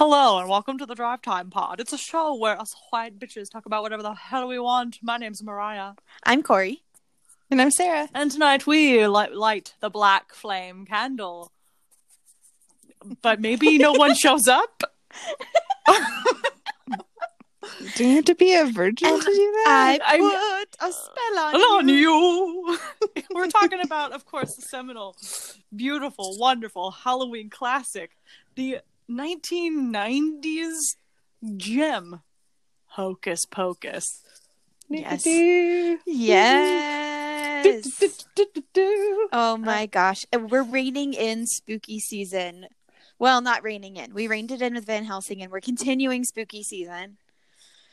Hello and welcome to the Drive Time Pod. It's a show where us white bitches talk about whatever the hell we want. My name's Mariah, I'm Corey. And I'm Sarah. and tonight we light, light the black flame candle. But maybe no one shows up. Do you have to be a virgin to do that? I I- put a spell on, on you. you. We're talking about, of course, the seminal, beautiful, wonderful Halloween classic, the 1990s gem, Hocus Pocus. Yes. Yes. Oh my gosh. We're reining in spooky season. Well, not reining in. We reined it in with Van Helsing and we're continuing spooky season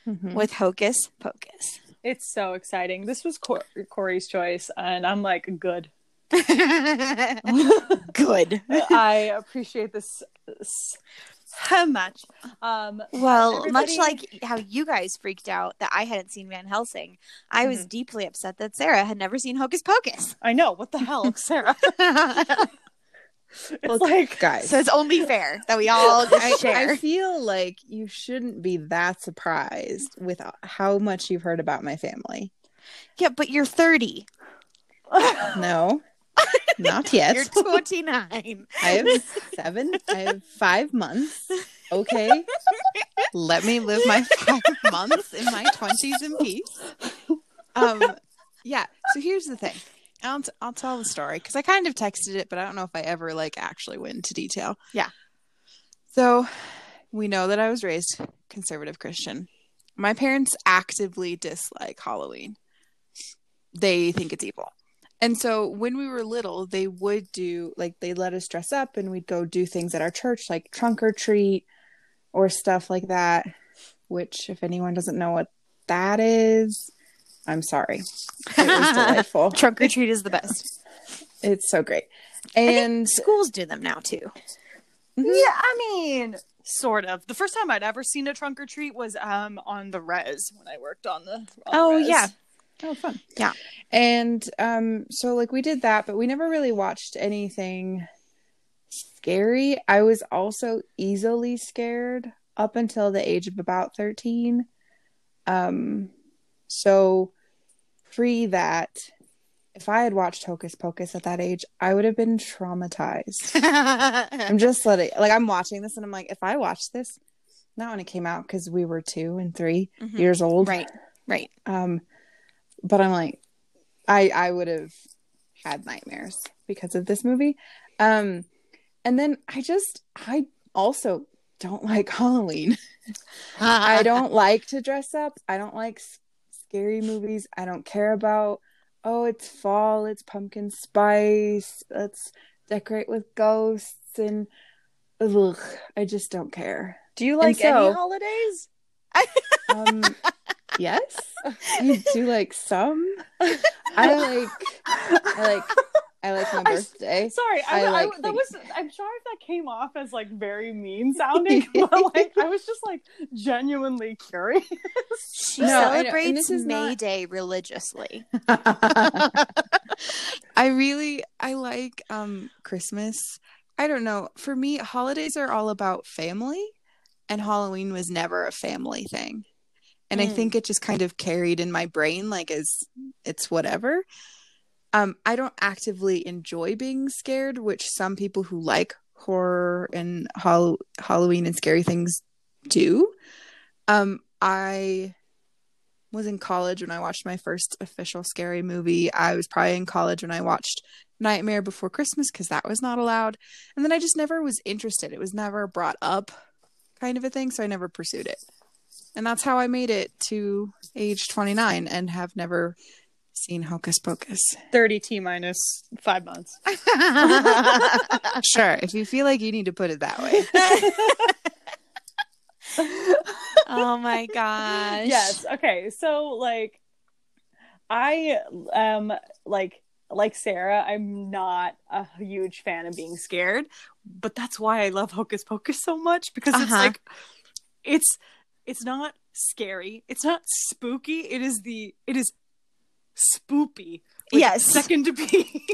Mhm. with Hocus Pocus. It's so exciting. This was Cor- Corey's choice, and I'm like, good. Good. I appreciate this so much. Um, Well, much like how you guys freaked out that I hadn't seen Van Helsing, I was deeply upset that Sarah had never seen Hocus Pocus. I know what the hell, Sarah. It's Well, like Guys, so it's only fair that we all I, share. I feel like you shouldn't be that surprised with how much you've heard about my family. yeah, but you're 30. No, not yet. You're 29. I have seven. I have five months. Okay, let me live my five months in my twenties in peace. Um, yeah. So here's the thing. I'll, t- I'll tell the story because I kind of texted it, but I don't know if I ever like actually went into detail. Yeah. So we know that I was raised conservative Christian. My parents actively dislike Halloween. They think it's evil. And so when we were little, they would do like they let us dress up and we'd go do things at our church like trunk or treat or stuff like that, which if anyone doesn't know what that is, I'm sorry. It was delightful. Trunk or treat is the best. It's so great. And Schools do them now too. Yeah, I mean, sort of. The first time I'd ever seen a trunk or treat was um on the res when I worked on the. on Oh, res. yeah. Oh, fun. Yeah. And um, so like we did that, but we never really watched anything scary. I was also easily scared up until the age of about 13. Um, so pre that, if I had watched Hocus Pocus at that age, I would have been traumatized. I'm just letting, like, I'm watching this and I'm like, if I watched this, not when it came out because we were two and 3 Mhm. years old, right. Right. um, but I'm like, I I would have had nightmares because of this movie. Um, and then I just I also don't like Halloween. I don't like to dress up. I don't like s- scary movies. I don't care about oh it's fall, it's pumpkin spice. Let's decorate with ghosts and ugh, I just don't care. Do you like so- any holidays? Um, yes, I do like some. I like, I like, I like my I- birthday. Sorry, I, I I, like that was. I'm sorry if that came off as like very mean sounding, but like I was just like genuinely curious. She No, I know, and celebrates this is May not- Day religiously. I really, I like um Christmas. I don't know. For me, holidays are all about family, and Halloween was never a family thing. And I Mm. think it just kind of carried in my brain like as it's whatever. Um, I don't actively enjoy being scared, which some people who like horror and Hall- Halloween and scary things do. Um, I was in college when I watched my first official scary movie. I was probably in college when I watched Nightmare Before Christmas because that was not allowed. And then I just never was interested. It was never brought up, kind of a thing. So I never pursued it. And that's how I made it to age 29 and have never seen Hocus Pocus. Thirty t minus five months. Sure, if you feel like you need to put it that way. oh my gosh. yes. Okay. So like, I am like like Sarah. I'm not a huge fan of being scared, but that's why I love Hocus Pocus so much because it's Uh-huh. like it's it's not scary. It's not spooky. It is the it is spoopy like, Yes. second to be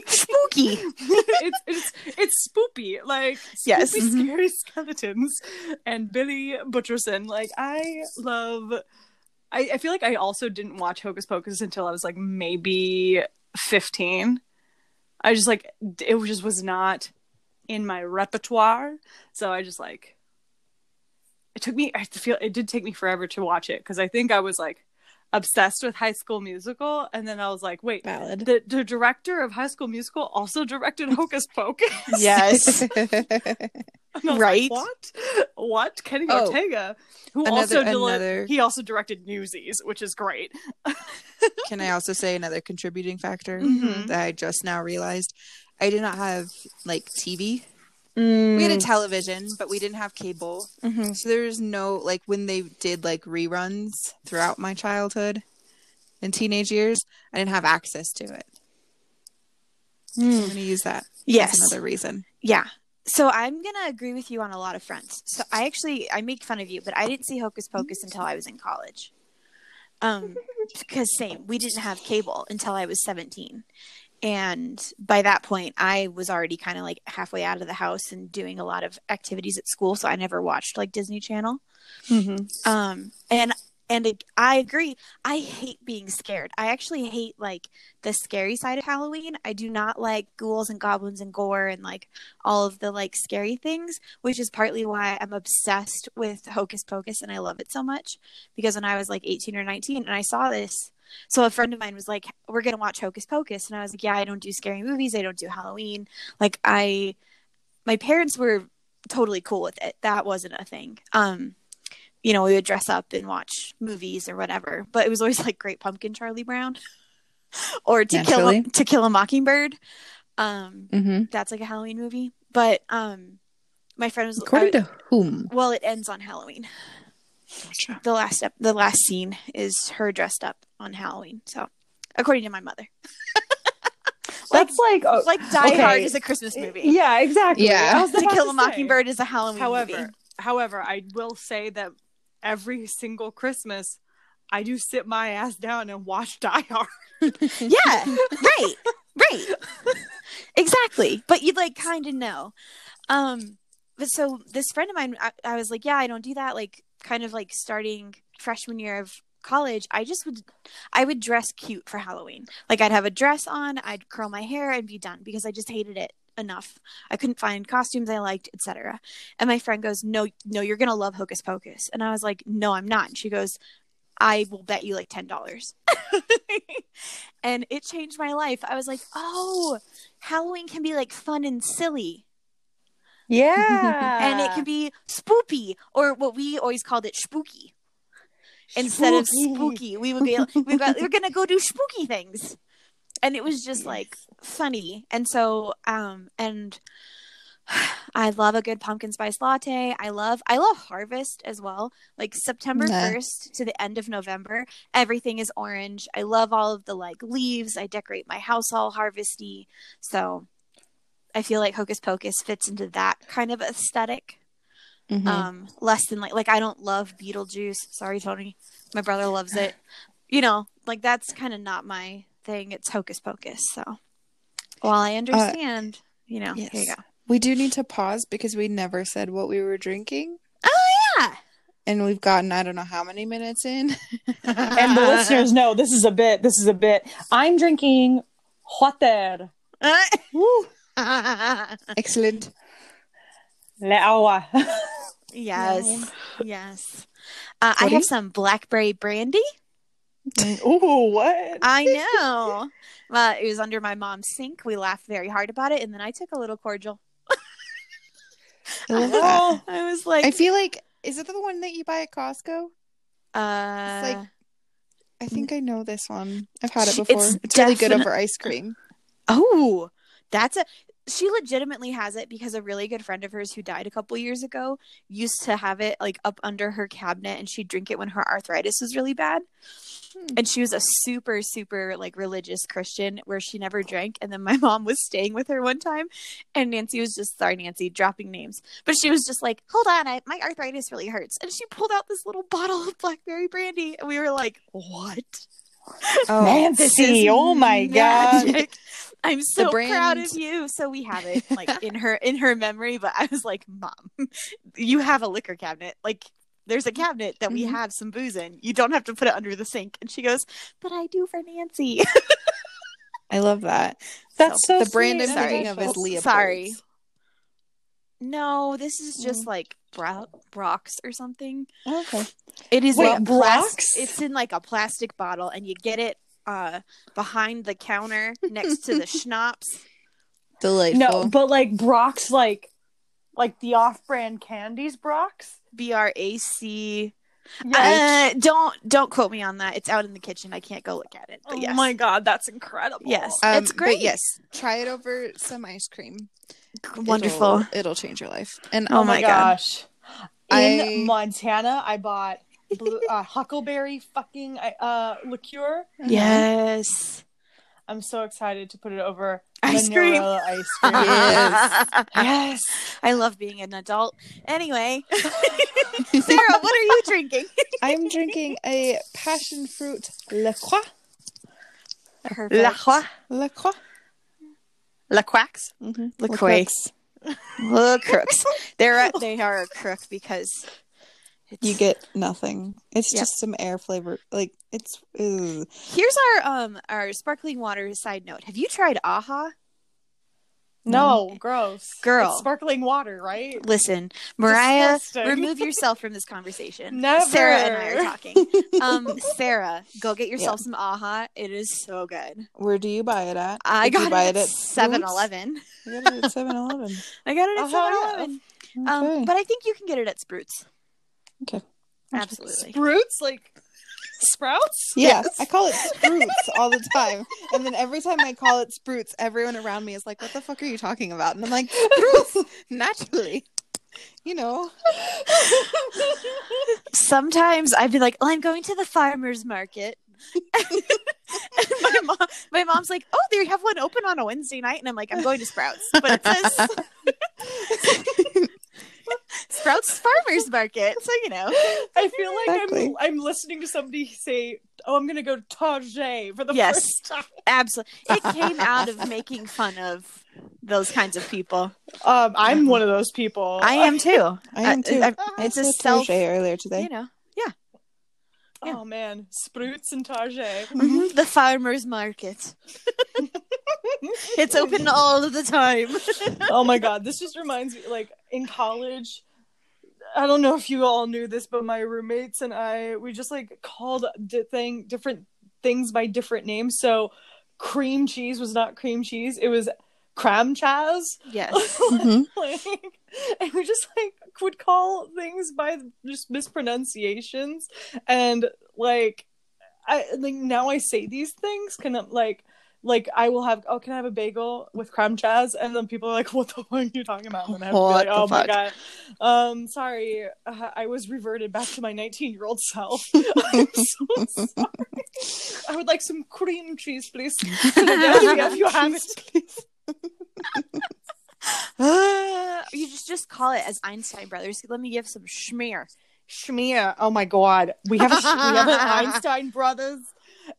Spooky. it's it's it's spoopy like Yes. spoopy, Mhm. scary skeletons and Billy Butcherson like I love I, I feel like I also didn't watch Hocus Pocus until I was like maybe 15 I just like it just was not in my repertoire so I just like it took me I feel it did take me forever to watch it because I think I was like obsessed with High School Musical and then I was like wait Valid. the, the director of High School Musical also directed Hocus Pocus. Yes. Was like, Right. what? What? Kenny Oh. Ortega, who Another- also another- he also directed Newsies, which is great. Can I also say another contributing factor Mhm. that I just now realized? I did not have like TV. We Mm. had a television, but we didn't have cable. Mhm. So there was no like when they did like reruns throughout my childhood and teenage years, I didn't have access to it. I'm Mm. gonna use that. Yes. Another reason. Yeah. So I'm gonna agree with you on a lot of fronts. So I actually I make fun of you, but I didn't see Hocus Pocus until I was in college. Um, because same, we didn't have cable until I was 17, and by that point, I was already kind of like halfway out of the house and doing a lot of activities at school. So I never watched like Disney Channel. Mm-hmm. Um, and and it- I agree. I hate being scared. I actually hate like the scary side of Halloween. I do not like ghouls and goblins and gore and like all of the like scary things, which is partly why I'm obsessed with Hocus Pocus and I love it so much because when I was like 18 or 19 and I saw this, so a friend of mine was like, "We're gonna watch Hocus Pocus," and I was like, "Yeah, I don't do scary movies. I don't do Halloween. Like I, my parents were totally cool with it. That wasn't a thing. Um, you know, we would dress up and watch movies or whatever. But it was always like Great Pumpkin, Charlie Brown, or To Kill a, To Kill a Mockingbird. Um, Mm-hmm. that's like a Halloween movie. But um, my friend was According I- to whom? well, it ends on Halloween. Gotcha. The last step, the last scene is her dressed up on Halloween. So, according to my mother, like That's like, oh, like Die okay. Hard is a Christmas movie. yeah, exactly. Yeah. I was To Kill a say. Mockingbird is a Halloween However, movie. however, I will say that every single Christmas, I do sit my ass down and watch Die Hard. Yeah, right, right, exactly. But you'd like kind of know. Um, but so this friend of mine, I, I was like, yeah, I don't do that. Like, kind of like starting freshman year of college, I just would, I would dress cute for Halloween. Like, I'd have a dress on, I'd curl my hair, and be done because I just hated it enough. I couldn't find costumes I liked, etc. And my friend goes, "No, no, you're gonna love Hocus Pocus." And I was like, "No, I'm not." And she goes, "I will bet you like ten dollars." and it changed my life. I was like, "Oh, Halloween can be like fun and silly, Yeah. and it can be spoopy, or what we always called it, spooky." Instead of spooky, we would be we got we're gonna go do spooky things, and it was just like funny. And so, um, and I love a good pumpkin spice latte. I love I love harvest as well. Like September first to the end of November, everything is orange. I love all of the like leaves. I decorate my house all harvesty. So I feel like Hocus Pocus fits into that kind of aesthetic Mhm. um less than like like i don't love beetlejuice sorry tony my brother loves it you know like that's kind of not my thing it's hocus pocus so while i understand you know here you yes. go we do need to pause because we never said what we were drinking. Oh yeah And we've gotten I don't know how many minutes in. and the listeners know this is a bit. This is a bit. I'm drinking water. Excellent. Le agua. yes yes uh, i have some blackberry brandy Ooh, what? i know uh, it was under my mom's sink we laughed very hard about it and then i took a little cordial I i was like I feel like is it the one that you buy at Costco? uh like- I think I know this one. I've had it before. It's, really good over ice cream. Oh, that's a. She legitimately has it because a really good friend of hers who died a couple years ago used to have it like up under her cabinet and she'd drink it when her arthritis was really bad. Hmm. And she was a super, super like religious Christian where she never drank. And then my mom was staying with her one time and Nancy was just, sorry, Nancy, dropping names. But she was just like, hold on, I, my arthritis really hurts. And she pulled out this little bottle of blackberry brandy. And we were like, what? Oh, Nancy, oh my god. Magic. I'm so brand- proud of you. So we have it like in her in her memory, but I was like, Mom, you have a liquor cabinet. Like there's a cabinet that we Mhm. have some booze in. You don't have to put it under the sink. And she goes, But I do for Nancy. I love that. That's so, the brand I'm thinking of is so- Leopold's. Sorry. No, this is just Mm. like Bro- Brach's or something. Okay. It is Wait, like a Brach's? plas- It's in like a plastic bottle, and you get it uh behind the counter next to the schnapps. Delightful. No, but like Brach's like like the off-brand candies Brach's. B R A C. Yeah. Uh, don't don't quote me on that. It's out in the kitchen. I can't go look at it. But oh my god, that's incredible. Yes. Um, it's great. But yes, try it over some ice cream. Wonderful. It'll, it'll change your life. And Oh Oh, my my God. gosh. In I- Montana, I bought blue, uh, huckleberry fucking uh liqueur. Yes. I'm so excited to put it over Ice cream. Ice cream. Yes. yes. I love being an adult. Anyway, Sarah, what are you drinking? I'm drinking a passion fruit La Croix. Perfect. La Croix. La Croix. La Quacks. Mm-hmm. La Croix. Little crooks. They're a, they are a crook because it's, You get nothing. It's Yeah. just some air flavor. Like it's. Ew. Here's our um our sparkling water side note. Have you tried AHA? No, gross. Girl. It's sparkling water, right? Listen, Mariah, Disgusting. remove yourself from this conversation. Never. Sarah and I are talking. Um, Sarah, go get yourself some AHA. It is so good. Where do you buy it at? I Did you got buy it at Boots? 7-Eleven. You got it at 7-Eleven. I got it at Uh-huh. 7-Eleven. Okay. Um, but I think you can get it at Sprouts. Okay. Absolutely. Sprouts, like sprouts. Yeah, Yes. I call it sprouts all the time. And then every time I call it sprouts, everyone around me is like, What the fuck are you talking about? And I'm like, Spruits, naturally. You know. Sometimes I'd be like, oh, I'm going to the farmer's market. and my mom, my mom's like, "Oh, they have one open on a Wednesday night," and I'm like, "I'm going to Sprouts," but it says Sprouts Farmers Market, so you know. I feel like Exactly. I'm I'm listening to somebody say, "Oh, I'm gonna go to Target for the Yes. first time." Absolutely, it came out of making fun of those kinds of people. Um, I'm one of those people. I am too. I am too. I- I it's a said self, Target earlier today. you know, Yeah. Oh man, sprouts and Target. mhm, the farmers market. It's open all of the time. oh my god, this just reminds me. Like in college, I don't know if you all knew this, but my roommates and I, we just like called di- thing different things by different names. So, cream cheese was not cream cheese; it was cram chaz. Yes. Mhm. like, and we just like would call things by just mispronunciations and like i like now i say these things can like like i will have oh can i have a bagel with creme chaz and then people are like what the fuck are you talking about and i have like oh my fuck? god um sorry uh, i was reverted back to my 19 year old self i'm so sorry i would like some cream cheese please if you have it you just just call it as Einstein Brothers. Let me give some schmear. Schmear. Oh my god. We have a, we have an Einstein brothers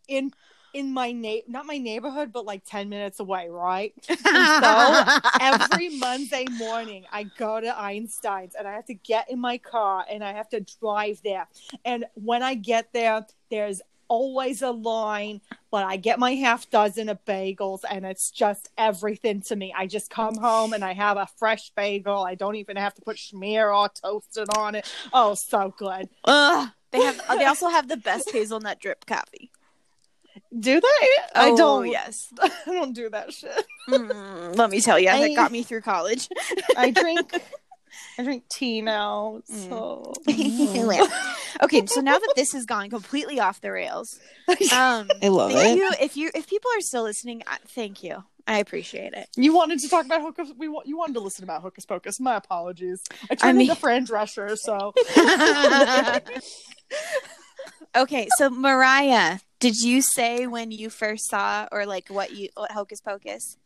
in in my na- not my neighborhood, but like ten minutes away, right? so every Monday morning I go to Einstein's and I have to get in my car and I have to drive there. And when I get there, there's always a line, but I get my half dozen of bagels and it's just everything to me. I just come home and I have a fresh bagel. I don't even have to put schmear or toasted on it. Oh, so good. Ugh. They have. Uh, they also have the best hazelnut drip coffee. Do they? I Oh, don't. Yes. I don't do that shit. Mm, let me tell you, I- that got me through college. I drink. I drink tea now. Mm. So okay, so now that this has gone completely off the rails, um, I love thank it. you. If you if people are still listening, I- thank you. I appreciate it. you wanted to talk about Hocus. We wa- you wanted to listen about Hocus Pocus. My apologies. I turned mean- into Fran Drescher. So okay, so Mariah, did you say when you first saw or like what you what Hocus Pocus?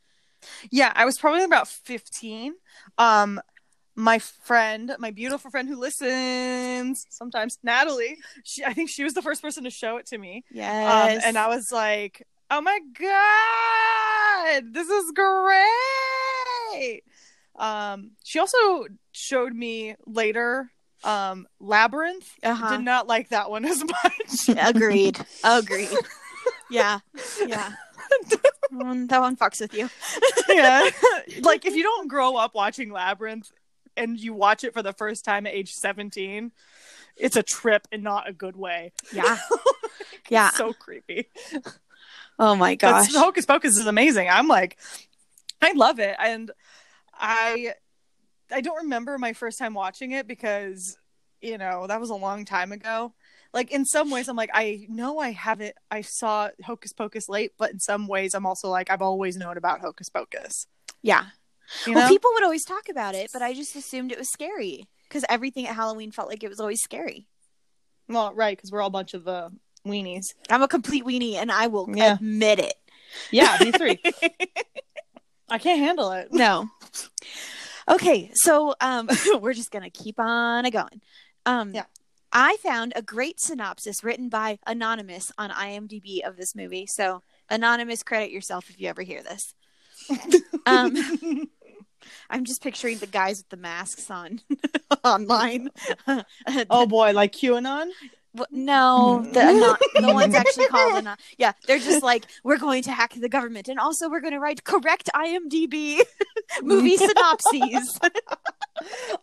yeah, I was probably about fifteen. Um, my friend, my beautiful friend who listens sometimes, Natalie. She, I think she was the first person to show it to me, um, Yes. and I was like, "Oh my god, this is great!" Um, she also showed me later um, Labyrinth. uh-huh. Did not like that one as much. Agreed. Agreed. yeah. Yeah. Mm, that one fucks with you. yeah. like if you don't grow up watching Labyrinth and you watch it for the first time at age 17, it's a trip in not a good way. Yeah. Yeah. so creepy. Oh my But gosh. Hocus Pocus is amazing. I'm like, I love it, and I, I don't remember my first time watching it because, you know, that was a long time ago. Like in some ways, I'm like, I know I haven't. I saw Hocus Pocus late, but in some ways, I'm also like, I've always known about Hocus Pocus. yeah. You Well, know? people would always talk about it, but I just assumed it was scary because everything at Halloween felt like it was always scary. well, right, because we're all a bunch of uh, weenies. I'm a complete weenie, and I will Yeah. admit it. Yeah, me three. I can't handle it. No. Okay, so um, we're just gonna keep on a going. Um, Yeah. I found a great synopsis written by Anonymous on IMDb of this movie. So, Anonymous, credit yourself if you ever hear this. Um, I'm just picturing the guys with the masks on online. oh boy, like QAnon. No, the anon- the one's actually called anon- Yeah, they're just like we're going to hack the government, and also we're going to write correct IMDb movie synopses.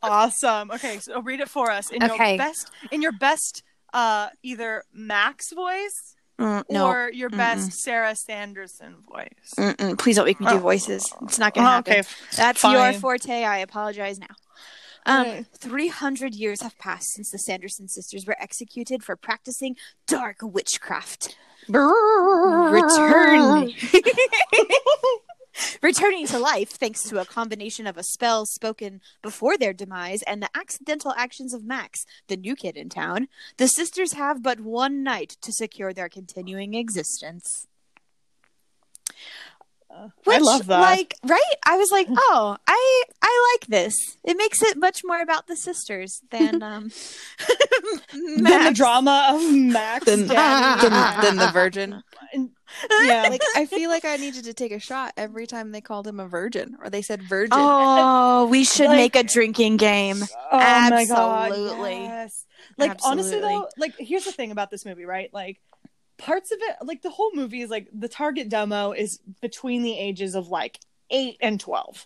Awesome. Okay, so read it for us in Okay. your best in your best uh either Max voice Mm, no, or your best Sarah Sanderson voice. Mm-mm. please don't make me do Oh. voices. It's not going to Oh, happen. okay. That's fine. your forte. I apologize now. Um, Okay. 300 years have passed since the Sanderson sisters were executed for practicing dark witchcraft. Return. Returning to life thanks to a combination of a spell spoken before their demise and the accidental actions of Max, the new kid in town, the sisters have but one night to secure their continuing existence. I Which, love that. Like, right? I was like, oh, I I like this. It makes it much more about the sisters than um then the drama of Max than, dad. then, then the virgin. Yeah. Like I feel like I needed to take a shot every time they called him a virgin or they said virgin. Oh, we should Like- make a drinking game. Oh my god. Absolutely. Yes. Like honestly though, like here's the thing about this movie, right? Like parts of it like the whole movie is like the target demo is between the ages of like 8 and 12.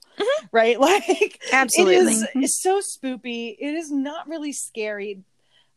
Right? Like Absolutely. It is it's so spoopy. It is not really scary.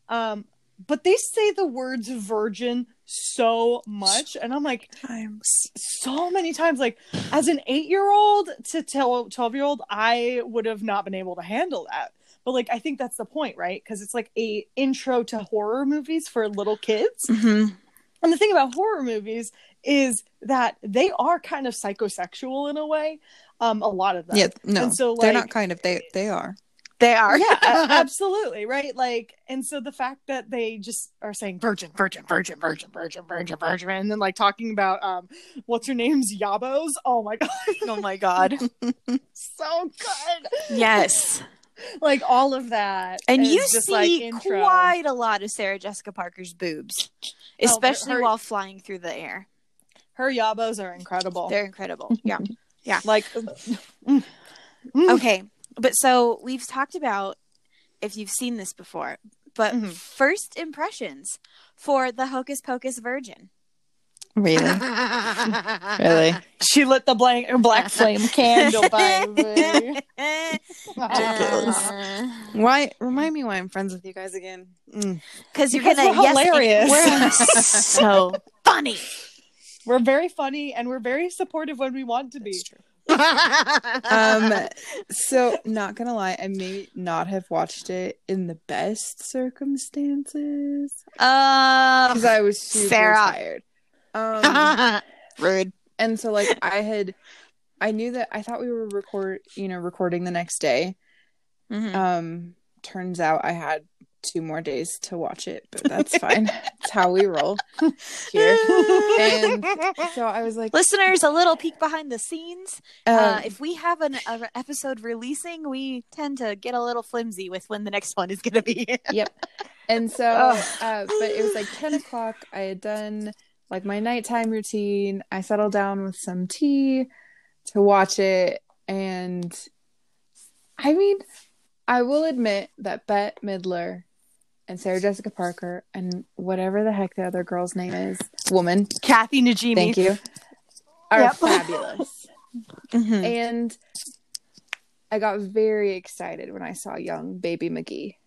Um but they say the words virgin so much and I'm like Times. so many times like as an 8-year-old to tell 12-year-old I would have not been able to handle that. But like I think that's the point, right? Cuz it's like a intro to horror movies for little kids. Mhm. And the thing about horror movies is that they are kind of psychosexual in a way. Um a lot of them. Yeah, no, And so, they're not kind of they they are. They are. yeah absolutely right like and so the fact that they just are saying virgin virgin virgin virgin virgin virgin virgin and then like talking about um what's her name's yabos oh my god oh my god. so good yes. like all of that And you see like, quite a lot of Sarah Jessica Parker's boobs, but especially her- while flying through the air. her yabos are incredible They're incredible. Yeah. Yeah. Like okay. But so we've talked about if you've seen this before, but Mhm. first impressions for the Hocus Pocus Virgin. Really, really. she lit the blank black flame candle baby Ridiculous. Uh, Why? Remind me why I'm friends with you guys again. Mm. Because you're Because gonna we're yes, hilarious. We're so funny. we're very funny and we're very supportive when we want to be Um. So, not gonna lie, I may not have watched it in the best circumstances Uh, because I was super Sarah. tired. Um. rude. and so like I had, I knew that I thought we were record, you know, recording the next day. Mhm. Um. Turns out I had two more days to watch it, but that's fine. it's how we roll here. And so I was like, Listeners, a little peek behind the scenes. uh, uh, if we have an episode releasing, we tend to get a little flimsy with when the next one is going to be. Yep. And so, Ugh. uh, but it was like 10 o'clock. I had done like my nighttime routine. I settle down with some tea to watch it. And I mean, I will admit that Bette Midler and Sarah Jessica Parker and whatever the heck the other girl's name is, woman, Kathy Najimy. thank you, are Yep. fabulous. Mhm. And I got very excited when I saw young baby McGee.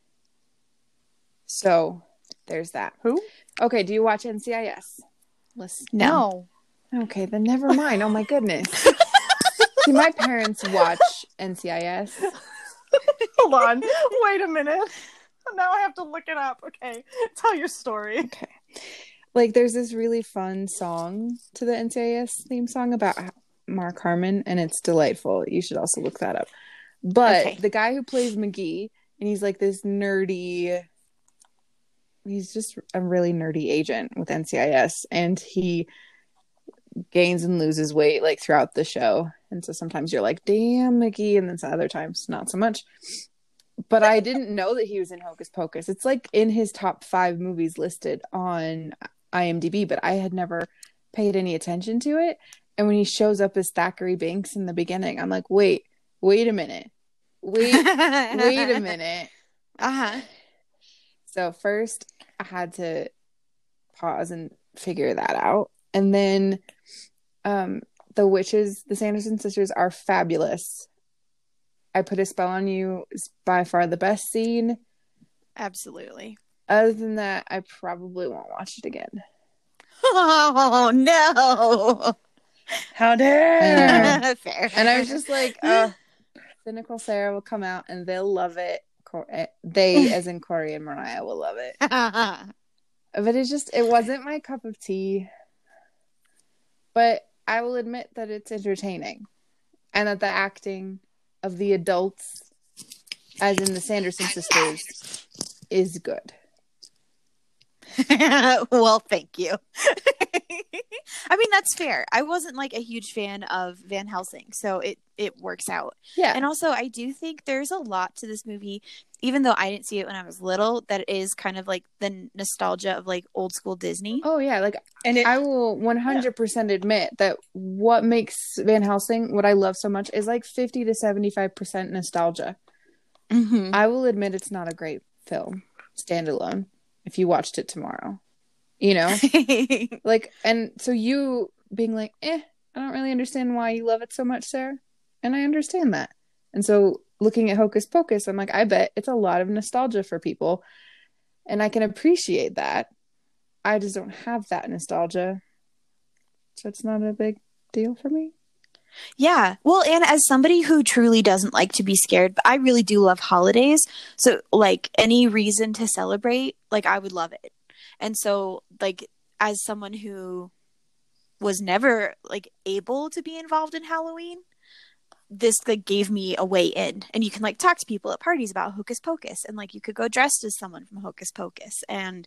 So there's that. Who? Okay, do you watch NCIS? Listen. No. Okay, then never mind. Oh my goodness. See, my parents watch NCIS. Hold on. Wait a minute. Now I have to look it up. Okay. Tell your story. Okay. Like, there's this really fun song to the NCIS theme song about Mark Harmon, and it's delightful. You should also look that up. But Okay. the guy who plays McGee, and he's like this nerdy, he's just a really nerdy agent with NCIS, and he gains and loses weight like throughout the show. And so sometimes you're like, damn, Mickey," and then other times not so much. But I didn't know that he was in Hocus Pocus. It's like in his top five movies listed on IMDb, but I had never paid any attention to it. And when he shows up as Thackery Binx in the beginning, I'm like, wait, wait a minute. Wait, wait a minute. Uh huh. So first I had to pause and figure that out. And then um the witches, the Sanderson sisters are fabulous. I put a spell on you is by far the best scene. Absolutely. Other than that, I probably won't watch it again. Oh no. How dare? Fair. And I was just like, uh, cynical Sarah will come out and they'll love it. Eh, They, as in Corey and Mariah, will love it. But it's just, it wasn't my cup of tea. But I will admit that it's entertaining and that the acting of the adults, as in the Sanderson sisters, is good. well, thank you. I mean, that's fair. I wasn't like a huge fan of Van Helsing, so it it works out. Yeah. And also, I do think there's a lot to this movie, even though I didn't see it when I was little. That is kind of like the nostalgia of like old school Disney. oh, yeah. Like, And it, I will 100% admit that what makes Van Helsing what I love so much is like 50 to 75% nostalgia. Mm-hmm. I will admit it's not a great film, standalone, if you watched it tomorrow. You know? like, and so you being like, eh, I don't really understand why you love it so much, Sarah. And I understand that. And so looking at Hocus Pocus, I'm like, I bet it's a lot of nostalgia for people. And I can appreciate that. I just don't have that nostalgia. So it's not a big deal for me. Yeah. Well, and as somebody who truly doesn't like to be scared, but I really do love holidays. So, like, any reason to celebrate, like, I would love it. And so, like, as someone who was never, like, able to be involved in Halloween, this, like, gave me a way in. And you can, like, talk to people at parties about Hocus Pocus. And, like, you could go dressed as someone from Hocus Pocus. And,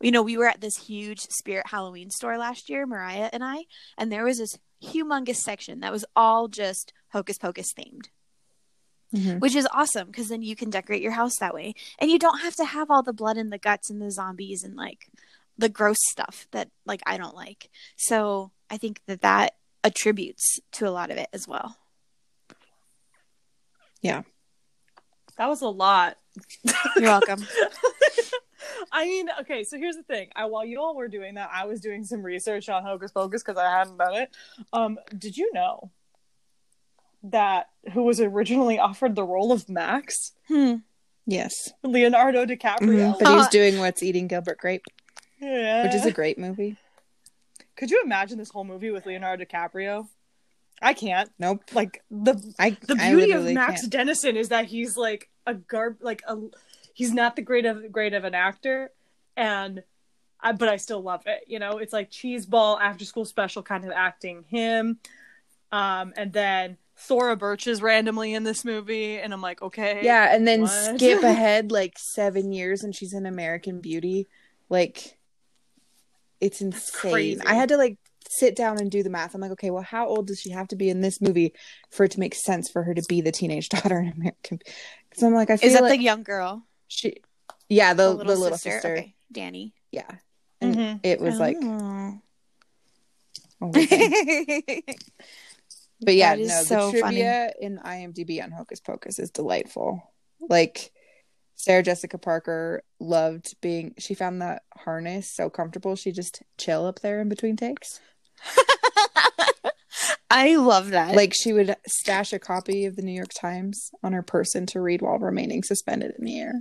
you know, we were at this huge Spirit Halloween store last year, Mariah and I, and there was this humongous section that was all just Hocus Pocus themed, Mhm. which is awesome because then you can decorate your house that way. And you don't have to have all the blood and the guts and the zombies and like the gross stuff that like I don't like. So I think that that attributes to a lot of it as well. Yeah. That was a lot. You're welcome. I mean, okay, so here's the thing. I, while you all were doing that, I was doing some research on Hocus Pocus because I hadn't done it. Um, did you know that who was originally offered the role of Max, hmm. Yes. Leonardo DiCaprio? Mhm. But he's doing What's Eating Gilbert Grape, yeah. which is a great movie. Could you imagine this whole movie with Leonardo DiCaprio? I can't. Nope. Like the I the I beauty of Max can't. Dennison is that he's like a garb like a he's not the great of great of an actor and I, but I still love it. You know, it's like cheeseball after school special kind of acting him. Um and then Thora Birch is randomly in this movie and I'm like, okay. Yeah, and then What? skip ahead like seven years and she's in American Beauty. Like, it's insane. I had to like sit down and do the math. I'm like, okay, well, how old does she have to be in this movie for it to make sense for her to be the teenage daughter in American? Because I'm like, I feel Is that like the young girl? she, yeah, the the little, sister, Okay. Danny. yeah, and Mhm. it was like, Oh. but yeah, That is no, so the funny. trivia in IMDb on Hocus Pocus is delightful. Like. Sarah Jessica Parker loved being she found that harness so comfortable she just chill up there in between takes. I love that. Like she would stash a copy of the New York Times on her person to read while remaining suspended in the air.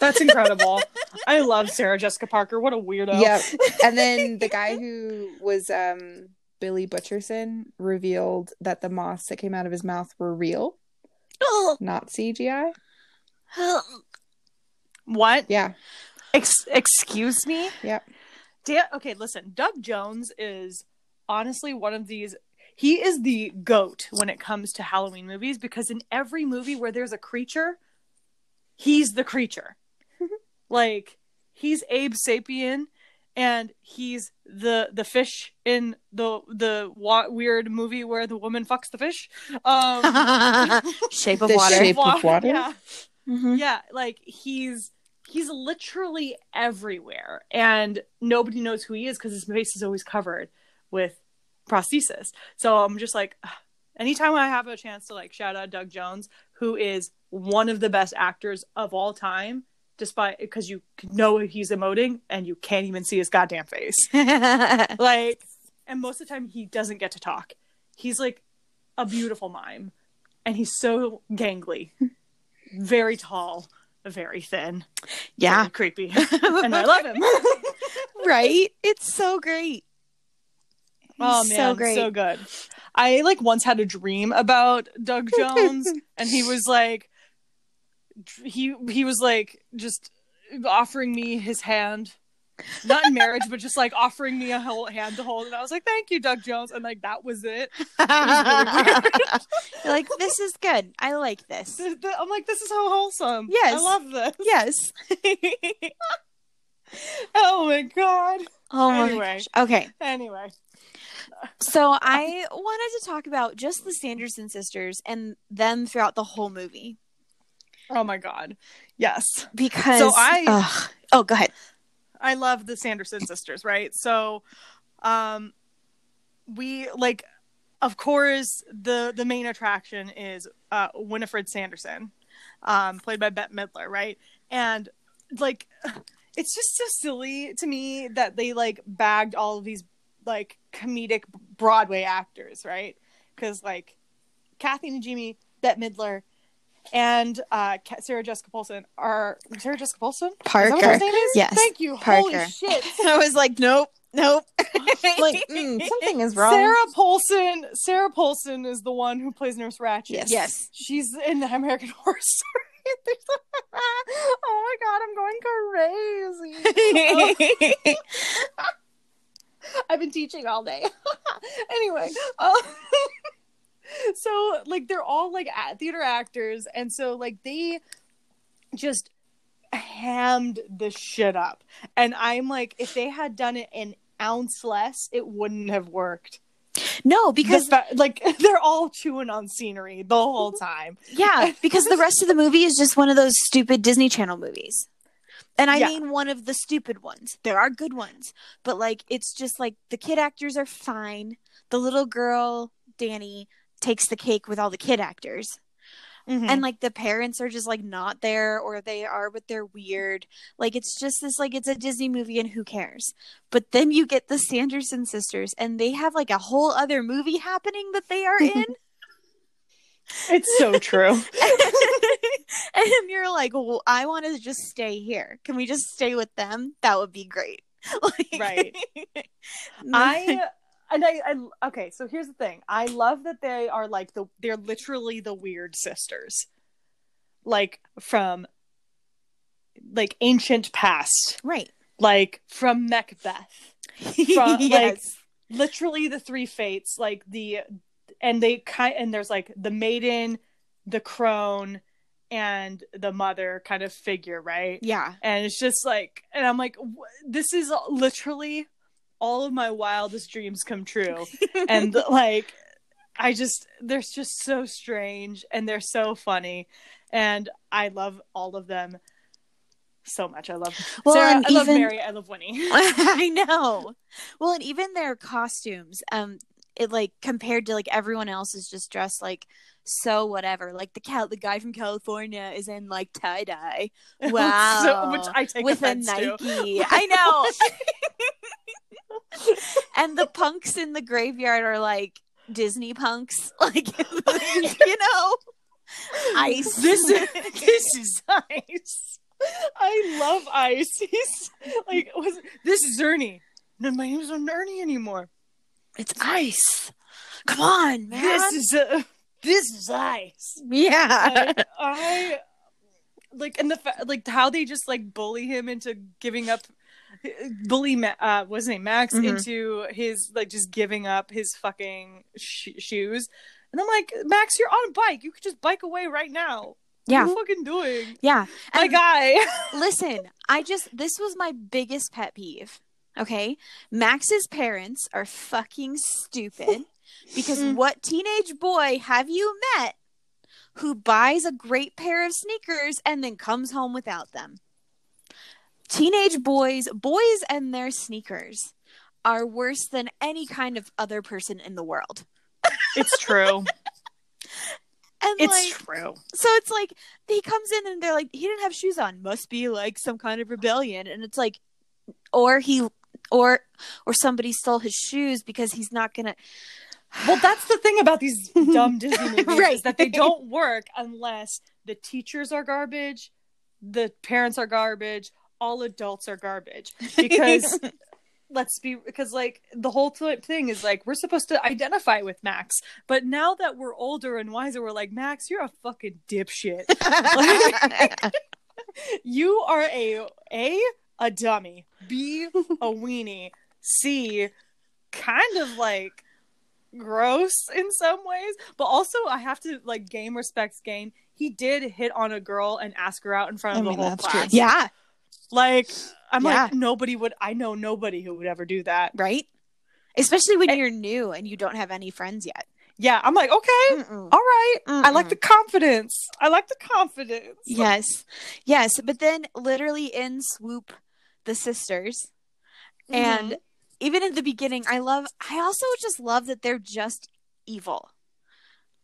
That's incredible. I love Sarah Jessica Parker. What a weirdo. Yep. And then the guy who was um Billy Butcherson revealed that the moths that came out of his mouth were real, not CGI. What? Yeah. Ex- excuse me? Yeah. Da- okay, listen. Doug Jones is honestly one of these. He is the goat when it comes to Halloween movies because in every movie where there's a creature, he's the creature. like he's Abe Sapien, and he's the the fish in the the wa- weird movie where the woman fucks the fish. Um, Shape of The water. shape- of water? Yeah. Mhm. yeah like he's he's literally everywhere and nobody knows who he is because his face is always covered with prosthesis so i'm just like ugh. anytime i have a chance to like shout out doug jones who is one of the best actors of all time despite because you know he's emoting and you can't even see his goddamn face like and most of the time he doesn't get to talk he's like a beautiful mime and he's so gangly very tall very thin yeah. very creepy and i love him right? It's so great. oh man so great. so good i like once had a dream about doug jones and he was like he he was like just offering me his hand not in marriage but just like offering me a whole hand to hold and i was like thank you doug jones and like that was it You're like this is good. I like this. Th- th- i'm like this is so wholesome Yes. i love this Yes. oh my god Oh my Anyway. gosh. Okay. anyway So I wanted to talk about just the Sanderson sisters and them throughout the whole movie oh my god yes because So I- Ugh. Oh, go ahead. I love the Sanderson sisters, right? So, um, we like, of course, the the main attraction is uh, Winifred Sanderson, um, played by Bette Midler, right? And like, it's just so silly to me that they like bagged all of these like comedic Broadway actors, right? Because like, Kathy Najimy, Bette Midler. And uh, Sarah Jessica Paulson are Sarah Jessica Paulson. Is that what her Parker. name is? Yes. Thank you. Holy shit. I was like, nope, nope. Like mm, something is wrong. Sarah Paulson. Sarah Paulson is the one who plays Nurse Ratched. Yes. Yes. She's in the American Horror Story. oh my god, I'm going crazy. I've been teaching all day. anyway, uh, so like they're all like theater actors, and so like they just hammed the shit up. And I'm like, if they had done it an ounce less, it wouldn't have worked. no, because The like they're all chewing on scenery the whole mm-hmm. time. yeah, because the rest of the movie is just one of those stupid Disney Channel movies. And I Yeah. mean one of the stupid ones. There are good ones, but like it's just like the kid actors are fine. The little girl, Danny, takes the cake with all the kid actors. Mm-hmm. and like the parents are just like not there or they are but they're weird like it's just this like it's a disney movie and who cares but then you get the sanderson sisters and they have like a whole other movie happening that they are in it's so true. and you're like well i want to just stay here can we just stay with them that would be great like, Right. I and I, I okay, so here's the thing. I love that they are like the they're literally the weird sisters. Like from like ancient past. right Like from Macbeth. From, yes Literally the three fates, like the and they kind and there's like the maiden, the crone, and the mother kind of figure, right? Yeah. And it's just like, and I'm like, this is literally all of my wildest dreams come true. and like, I just, they're just so strange and they're so funny. And I love all of them so much. I love Well, Sarah. I love Mary. I love Winnie. I know. Well, and even their costumes, um, it like compared to like everyone else is just dressed like so whatever. Like the cal the guy from California is in like tie dye. Wow. So- which I take with a to. Nike. I know. and the punks in the graveyard are like Disney punks. Like you know. Ice. This is this is ice. I love ice. He's like, was, this is Ernie. No, my name's not Ernie anymore. It's ice. Come on, man. This is a, this is ice. yeah. And I like, and the fa- like how they just like bully him into giving up. Bully, Ma- uh, what's his name, Max, Mhm. into his like just giving up his fucking sh- shoes, and I'm like, Max, you're on a bike. You could just bike away right now. Yeah. What are you fucking doing, Yeah. my And- guy? Listen, I just this was my biggest pet peeve. Okay, Max's parents are fucking stupid because Mm. what teenage boy have you met who buys a great pair of sneakers and then comes home without them? Teenage boys, boys and their sneakers are worse than any kind of other person in the world. it's true. And It's like, true. so it's like he comes in and they're like he didn't have shoes on must be like some kind of rebellion and it's like or he or or somebody stole his shoes because he's not gonna Well, that's the thing about these dumb Disney movies Right. is that they don't work unless the teachers are garbage, the parents are garbage, all adults are garbage. Because let's be because like the whole thing is like we're supposed to identify with Max, but now that we're older and wiser, we're like Max, you're a fucking dipshit. you are a a a dummy, b a weenie, c kind of like gross in some ways, but also I have to like game respects game. He did hit on a girl and ask her out in front I of the mean, whole that's class. true. yeah Like I'm Yeah. like nobody would. I know nobody who would ever do that. right especially when And- you're new and you don't have any friends yet Yeah, I'm like okay, Mm-mm. all right. I like the confidence. I like the confidence. yes yes but then literally in swoop the sisters and mm-hmm. even in the beginning i love i also just love that they're just evil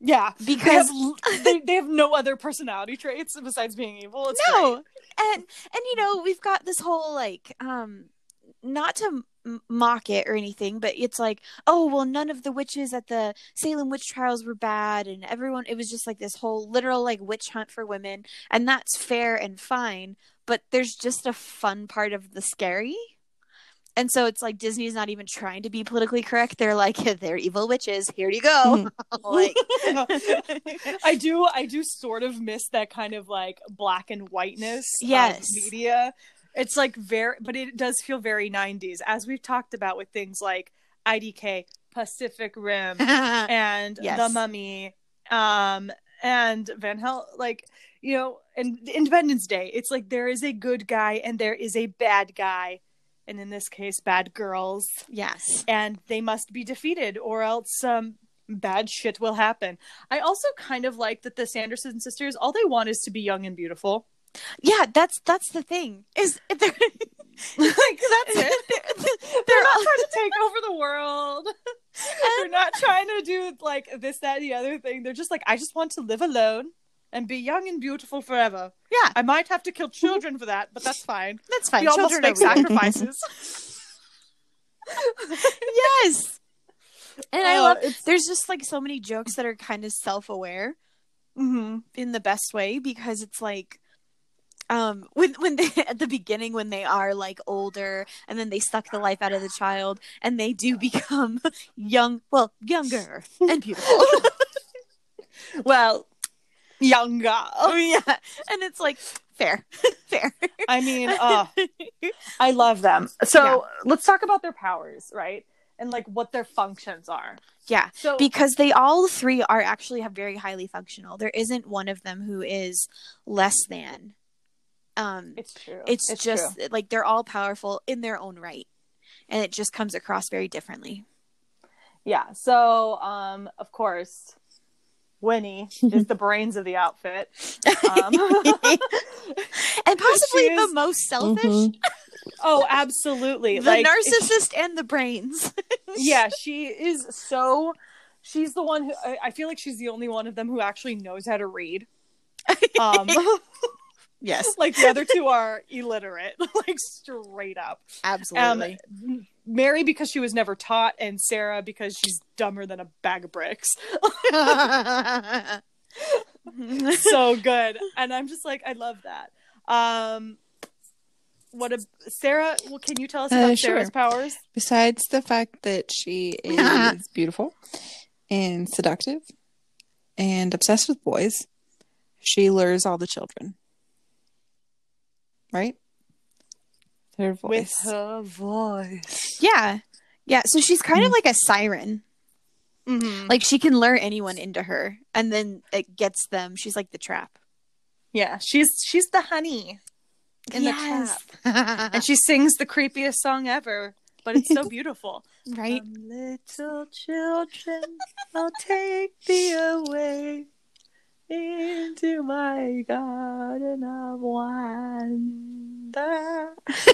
yeah, because because they, they have no other personality traits besides being evil. It's no great. and and you know we've got this whole like um not to mock it or anything but it's like oh well none of the witches at the salem witch trials were bad and everyone it was just like this whole literal like witch hunt for women and that's fair and fine but there's just a fun part of the scary and so it's like disney's not even trying to be politically correct they're like they're evil witches here you go like I do I do sort of miss that kind of like black and whiteness Yes. of media. It's like very but it does feel very 90s as we've talked about with things like IDK, Pacific Rim and Yes. The Mummy um and Van Hel like you know and Independence Day. It's like there is a good guy and there is a bad guy and in this case bad girls yes and they must be defeated or else um bad shit will happen. I also kind of like that the Sanderson sisters all they want is to be young and beautiful. yeah that's that's the thing is they're like that's it. they're, They're not all- trying to take over the world. They're not trying to do like this, that, and the other thing. They're just like, I just want to live alone and be young and beautiful forever. yeah I might have to kill children for that, but that's fine. that's fine We almost Children make sacrifices. yes and i Oh, love it's- there's just like so many jokes that are kind of self-aware Mhm. in the best way because it's like um when when they at the beginning when they are like older and then they suck the life out of the child and they do become young well younger and beautiful Well, younger. yeah and it's like fair fair I mean, uh, I love them. So let's talk about their powers, right? and like what their functions are. Yeah. So because they all three are actually have very highly functional. There isn't one of them who is less than. Um, it's true. it's, just true. like they're all powerful in their own right, and it just comes across very differently. yeah. So um, of course, Winnie is the brains of the outfit. Um, and possibly She the most selfish, Mhm. oh, absolutely. the like narcissist and the brains. yeah, she is so. She's the one who I, I feel like she's the only one of them who actually knows how to read. Um, yes, like the other two are illiterate, like straight up. Um, absolutely. Mary because she was never taught, and Sarah because she's dumber than a bag of bricks. so good, and I'm just like, I love that. Um, what a Sarah? Well, can you tell us Uh, about sure. Sarah's powers? Besides the fact that she is beautiful and seductive and obsessed with boys, she lures all the children. Right? Her voice. her voice. yeah, yeah. So she's kind of like a siren. Mm-hmm. Like she can lure anyone into her, and then it gets them. She's like the trap. Yeah, she's she's the honey in the trap, and she sings the creepiest song ever. But it's so beautiful. right. Some little children, I'll take thee away into my garden of wonder.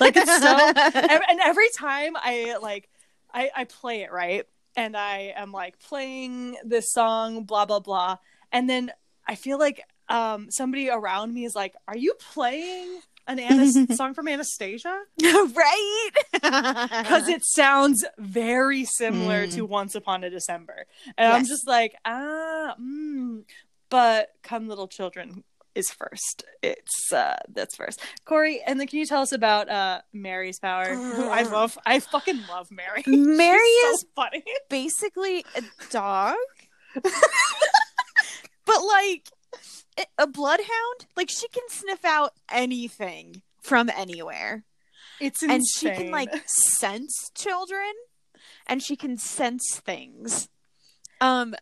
Like it's so, and every time I like, I I play it right, and I am like playing this song, blah blah blah, and then I feel like um somebody around me is like, "Are you playing an Anas- song from Anastasia?" right. because it sounds very similar Mm. to Once Upon a December, and I'm just like, ah, mm. But Come Little Children is first. It's uh that's first. Corey, and then can you tell us about uh Mary's power? Who I love. I fucking love Mary. Mary is so funny. basically a dog, but like a bloodhound. Like she can sniff out anything from anywhere, It's insane. and she can like sense children, and she can sense things. Um,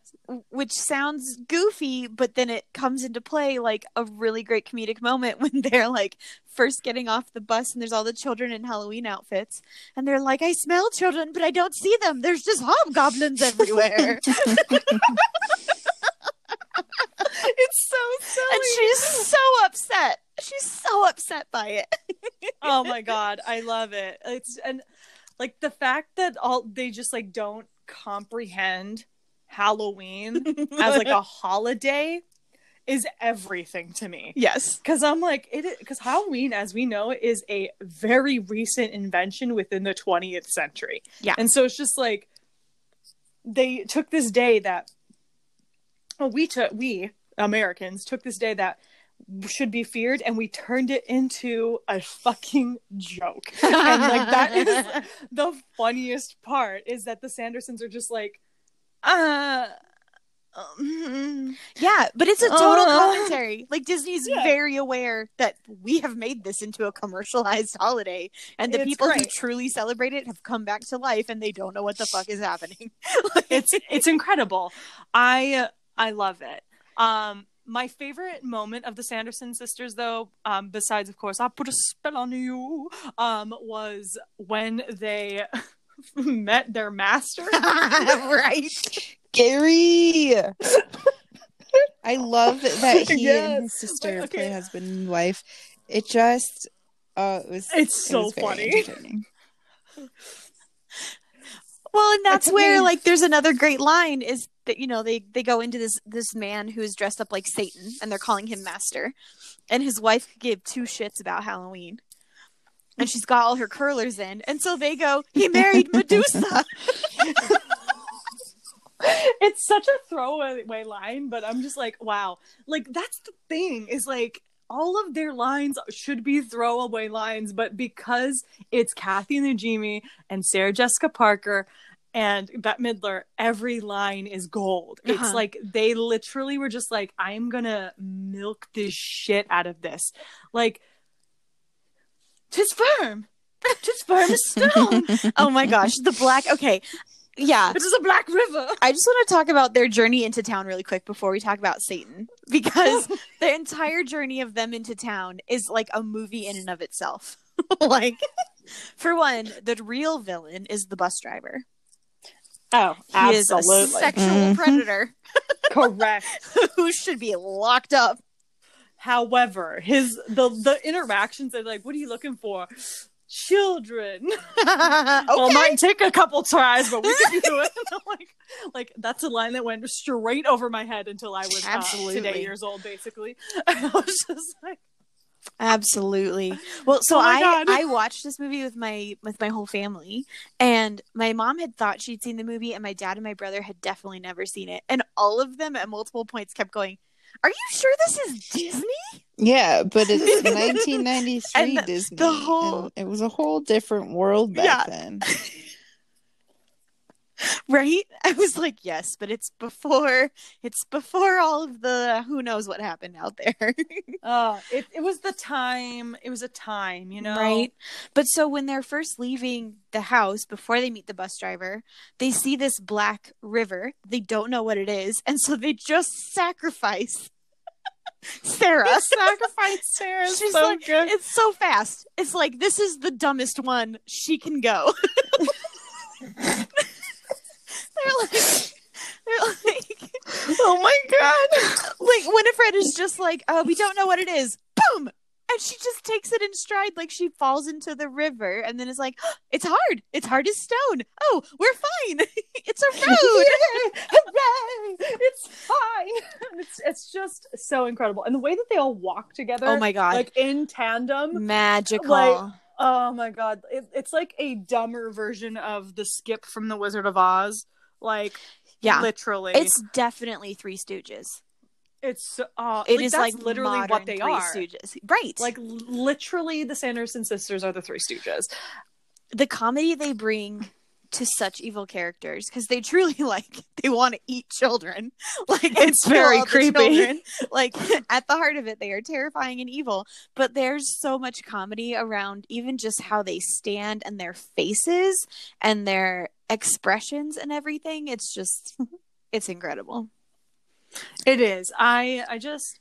which sounds goofy, but then it comes into play like a really great comedic moment when they're like first getting off the bus and there's all the children in Halloween outfits, and they're like, "I smell children, but I don't see them. There's just hobgoblins everywhere." it's so silly. and she's so upset. She's so upset by it. oh my god, I love it. It's and like the fact that all they just like don't comprehend Halloween as like a holiday is everything to me. yes. Cuz I'm like it because Halloween as we know is a very recent invention within the 20th century. Yeah. And so it's just like they took this day that well, we took we Americans took this day that should be feared and we turned it into a fucking joke. and like that is the funniest part is that the Sandersons are just like uh um, Yeah, but it's a total Uh. commentary. Like Disney's Yeah. very aware that we have made this into a commercialized holiday, and the It's people who truly celebrate it have come back to life, and they don't know what the fuck is happening. it's it's incredible. I I love it. Um my favorite moment of the Sanderson sisters though, um besides of course I put a spell on you, um was when they met their master. right? Garry. I love that he Yes. and his sister Wait, okay. play husband and wife. It just uh it was It's it so was funny. Well, and that's where me- like there's another great line is that you know they they go into this this man who is dressed up like Satan and they're calling him master, and his wife gave two shits about Halloween, and she's got all her curlers in, and so they go he married Medusa. it's such a throwaway line, but I'm just like, wow. Like that's the thing is like all of their lines should be throwaway lines, but because it's Kathy Najimy and Sarah Jessica Parker and Bette Midler, every line is gold. It's Uh-huh. like they literally were just like, I'm gonna milk this shit out of this. Like, tis firm. Tis firm as stone. oh my gosh, the black. Okay, yeah. This is a black river. I just want to talk about their journey into town really quick before we talk about Satan because the entire journey of them into town is like a movie in and of itself. like for one, the real villain is the bus driver. Oh, He is a absolutely. sexual Mhm. predator Correct. who should be locked up. However, his the the interactions are like, what are you looking for? Children. okay. Well, it might take a couple tries, but we can do it. like, like that's a line that went straight over my head until I was uh, Absolutely. today years old, basically. I was just like, Absolutely. Well, so Oh I God. I watched this movie with my with my whole family, and my mom had thought she'd seen the movie, and my dad and my brother had definitely never seen it, and all of them at multiple points kept going, "Are you sure this is Disney?" Yeah, but it's 1993 And Disney. the whole- and it was a whole different world back Yeah. then. Right? I was like, "Yes, but it's before it's before all of the who knows what happened out there." uh, it, it was the time. It was a time, you know? Right. But so when they're first leaving the house before they meet the bus driver, they see this black river. They don't know what it is. And so they just sacrifice Sarah. Sacrifice Sarah She's so like, good. It's so fast. It's like, this is the dumbest one. She can go. They're like, they're like, Oh my god. like Winifred is just like, oh, we don't know what it is. Boom. And she just takes it in stride, like she falls into the river, and then is like, "Oh, "It's hard. It's hard as stone. Oh, we're fine. it's a road." Hooray! It's fine. It's it's just so incredible, and the way that they all walk together. Oh my God. Like in tandem. Magical. Like, Oh my god! It, it's like a dumber version of the skip from the Wizard of Oz. Like yeah, literally, it's definitely Three Stooges. it's uh, It like, is like literally what they Three are. Stooges, right? Like literally, the Sanderson sisters are the Three Stooges. the comedy they bring to such evil characters because they truly like they want to eat children like It's very creepy. like at the heart of it they are terrifying and evil but there's so much comedy around even just how they stand and their faces and their expressions and everything it's just it's incredible It is. I I just,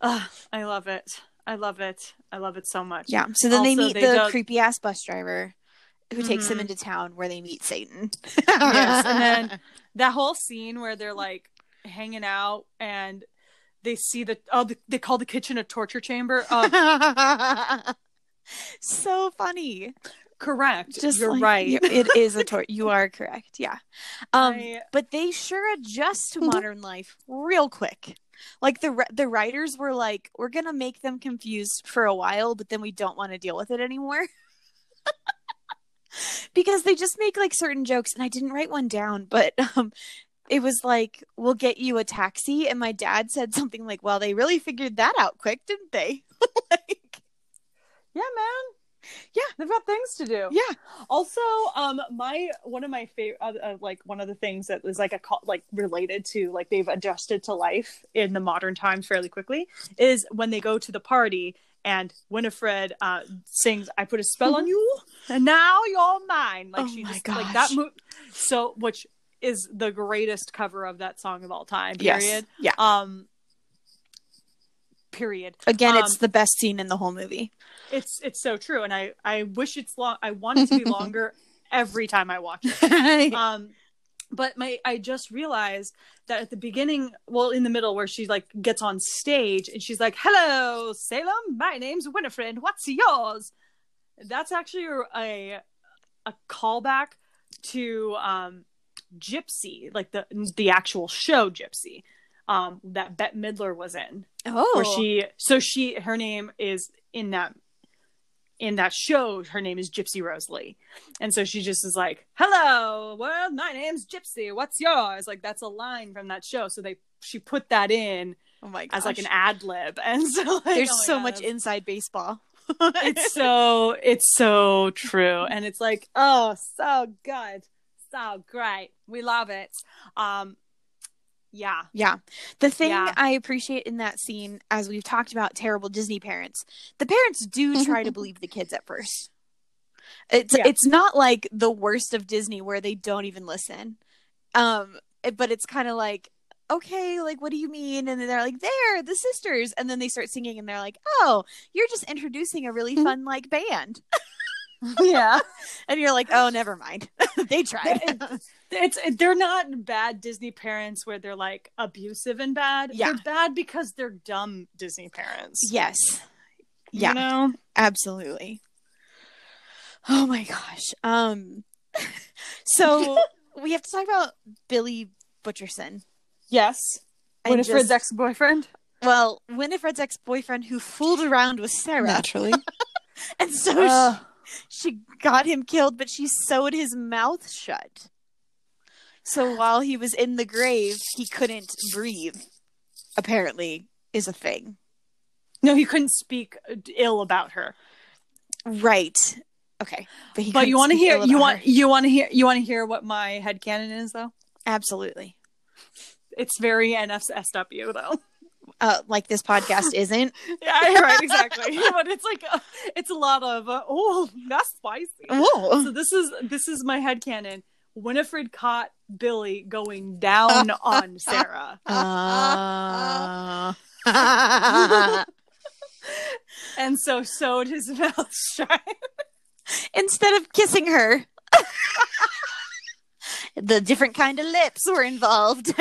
uh, I love it. I love it. I love it so much. yeah so then they meet they the don't- creepy ass bus driver who takes them Mhm. into town where they meet satan Yes, and then that whole scene where they're like hanging out and they see the oh the, they call the kitchen a torture chamber. Oh, so funny. correct. Just You're like- right. it is a tor. You are correct. Yeah. Um, I- but they sure adjust to modern life real quick. Like the the writers were like, we're gonna make them confused for a while, but then we don't want to deal with it anymore. Because they just make like certain jokes, and I didn't write one down, but um, it was like, "We'll get you a taxi," and my dad said something like, "Well, they really figured that out quick, didn't they?" like, yeah, man. Yeah. they've got things to do. yeah, Also, um, my one of my favorite, uh, uh, like one of the things that was like a co- like related to like they've adjusted to life in the modern times fairly quickly is when they go to the party and Winifred uh sings "I put a spell on you and now you're mine." Like Oh she just like that. gosh. Mo- so, which is the greatest cover of that song of all time. Yes. Period. Yeah. Um. Period. Again, Um, it's the best scene in the whole movie. It's it's so true, and I I wish it's long. I want it to be longer every time I watch it. um but my i just realized that at the beginning well in the middle where she like gets on stage and she's like hello salem. My name's winifred. What's yours? That's actually a a callback to um gypsy like the the actual show gypsy um that bette midler was in. Oh, where she so she her name is in that in that show her name is gypsy rose lee. And so she just is like hello world my name's gypsy. What's yours? Like that's a line from that show. So they she put that in oh my gosh. as like an ad lib. And so like, There's oh so God, much inside baseball. it's so it's so true. And it's like oh so good. So great. We love it. Um yeah Yeah. The thing Yeah. I appreciate in that scene, as we've talked about terrible Disney parents, the parents do try to believe the kids at first. It's Yeah. it's not like the worst of Disney where they don't even listen. Um but it's kind of like okay, like what do you mean? And then they're like, "They're the sisters." And then they start singing and they're like, "Oh, you're just introducing a really Mhm. fun like band." yeah. And you're like, "Oh, never mind." they tried. It's they're not bad Disney parents where they're like abusive and bad. Yeah. They're bad because they're dumb Disney parents. yes. You Yeah. know? Absolutely. Oh my gosh. Um so we have to talk about Billy Butcherson. Yes. And Winifred's just- ex-boyfriend. well, Winifred's ex-boyfriend who fooled around with Sarah. Naturally. And so Ugh. she, she got him killed, but she sewed his mouth shut. So while he was in the grave, he couldn't breathe. Apparently, is a thing. no, he couldn't speak ill about her. Right. Okay. But, But you want to hear you want her. you want to hear you want to hear what my head headcanon is though? absolutely. It's very NFSW though. Uh, like this podcast isn't. Yeah, right, exactly. but it's like uh, it's a lot of uh, oh, that's spicy. Whoa. So this is this is my head headcanon. Winifred caught Billy going down on Sarah. Uh, and so sewed his mouth shut. instead of kissing her. The different kind of lips were involved.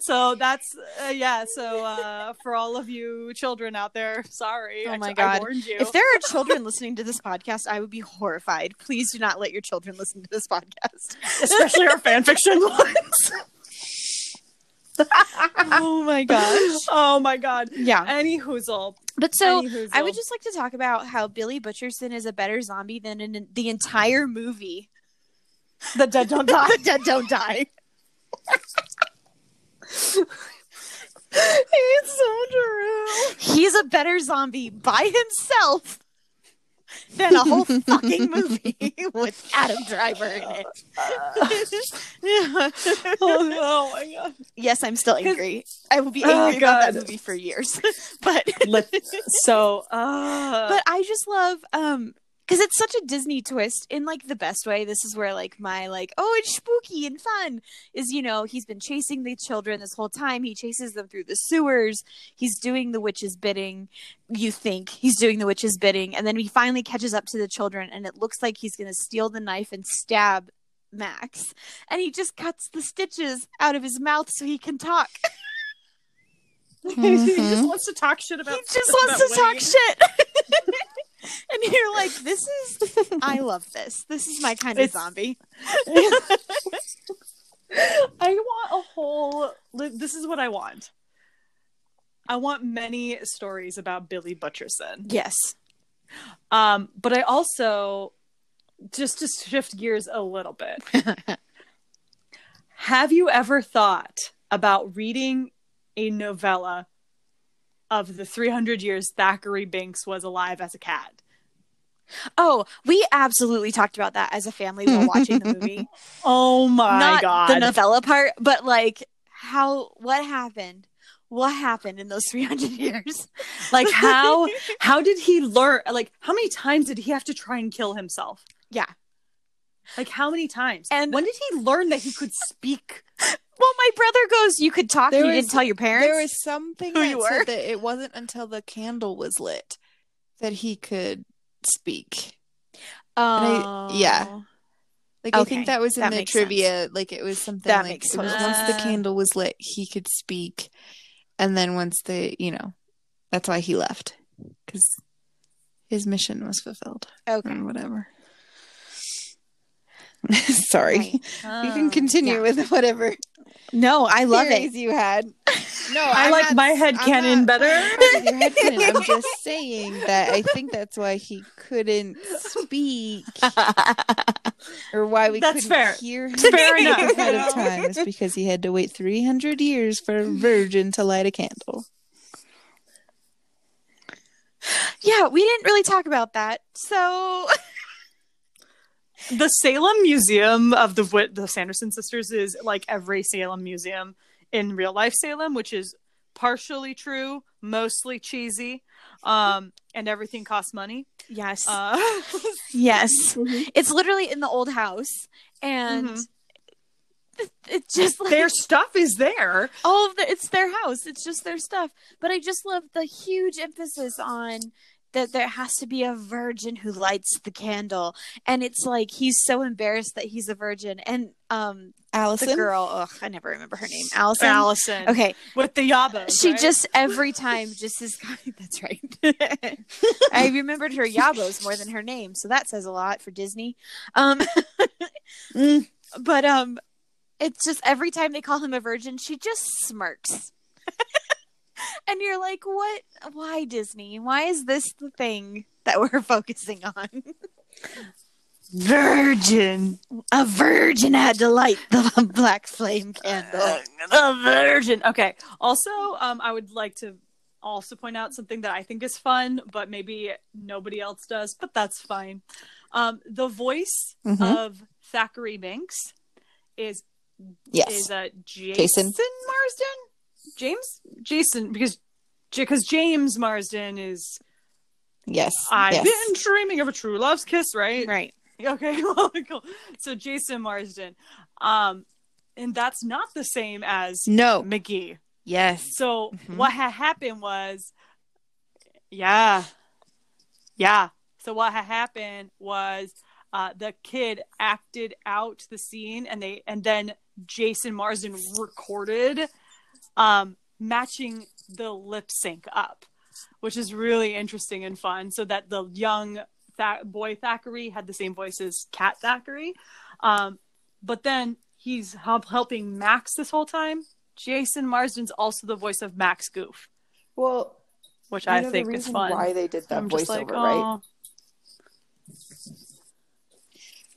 so that's uh, yeah. So uh, for all of you children out there, sorry. Oh my I God. you. if there are children listening to this podcast, I would be horrified. Please do not let your children listen to this podcast. especially our fanfiction ones. oh my gosh. oh my god. Yeah. Any hoozle. But so. I would just like to talk about how Billy Butcherson is a better zombie than in the entire movie. the dead don't die. The dead don't die. it's so true. He's a better zombie by himself than a whole fucking movie with Adam Driver in it. oh, oh my god. yes, I'm still angry. I will be Oh, angry about that movie for years. but so uh but I just love um because it's such a Disney twist in like the best way. This is where like my like oh it's spooky and fun is you know he's been chasing the children this whole time. He chases them through the sewers. He's doing the witch's bidding. You think he's doing the witch's bidding, and then he finally catches up to the children, and it looks like he's gonna steal the knife and stab Max, and he just cuts the stitches out of his mouth so he can talk. he Mhm. just wants to talk shit about he just about wants to talk shit. and you're like, this is I love this. This is my kind of It's- zombie. I want a whole. This is what I want. I want many stories about Billy Butcherson. Yes. Um, but I also just to shift gears a little bit. Have you ever thought about reading a novella of the 300 years Thackery Binx was alive as a cat? Oh, we absolutely talked about that as a family while watching the movie. Oh my Not god. the novella part, but like how what happened? What happened in those 300 years? like how how did he learn like how many times did he have to try and kill himself? Yeah. Like how many times? And- when did he learn that he could speak? Well, my brother goes, you could talk, There and you was- didn't tell your parents. There was something who that you were? said that it wasn't until the candle was lit that he could speak. oh. yeah. Like I think that was in that the trivia. Like it was something That like makes total once the candle was lit, he could speak, and then once the you know, that's why he left because his mission was fulfilled Okay. whatever. Sorry, Right. you can um, continue yeah. with whatever No, I love it. you had. No, I I'm like not- my head I'm canon not better. part of your headcanon. I'm just saying that I think that's why he couldn't speak, or why we That's couldn't fair. hear him Fair enough. ahead of time. Is because he had to wait 300 years for a virgin to light a candle. yeah, we didn't really talk about that. So the Salem Museum of the the Sanderson sisters is like every Salem museum in real life Salem, which is partially true, mostly cheesy, um, and everything costs money. Yes. Uh, yes. It's literally in the old house and Mhm. it, it just like their stuff is there. all of the it's their house. It's just their stuff. But I just love the huge emphasis on that there has to be a virgin who lights the candle. And it's like he's so embarrassed that he's a virgin. And um Allison. the girl, ugh, I never remember her name. Allison. Allison. Okay. With the yabos. She right? just every time just is that's right. I remembered her yabos more than her name, so that says a lot for Disney. Um Mm. but um it's just every time they call him a virgin, she just smirks. And you're like, "What? Why Disney? Why is this the thing that we're focusing on?" virgin. A virgin had to light the black flame candle. the virgin. Okay. Also, um, I would like to also point out something that I think is fun, but maybe nobody else does, but that's fine. Um, the voice Mhm. of Thackery Binx is Yes. is uh, Jason, Jason. Marsden. James Jason because because James Marsden is yes. I've yes. been dreaming of a true love's kiss, right? Right. Okay, well, cool. So Jason Marsden, um, and that's not the same as No. McGee. Yes. So Mhm. what had happened was, yeah, yeah. So what had happened was uh, the kid acted out the scene, and they and then Jason Marsden recorded, um, matching the lip sync up, which is really interesting and fun. So that the young Tha- boy Thackery had the same voice as Cat Thackery, um, but then he's help- helping Max this whole time. Jason Marsden's also the voice of Max Goof, Well, which I think is fun. why they did that I'm just voiceover, like, right? oh,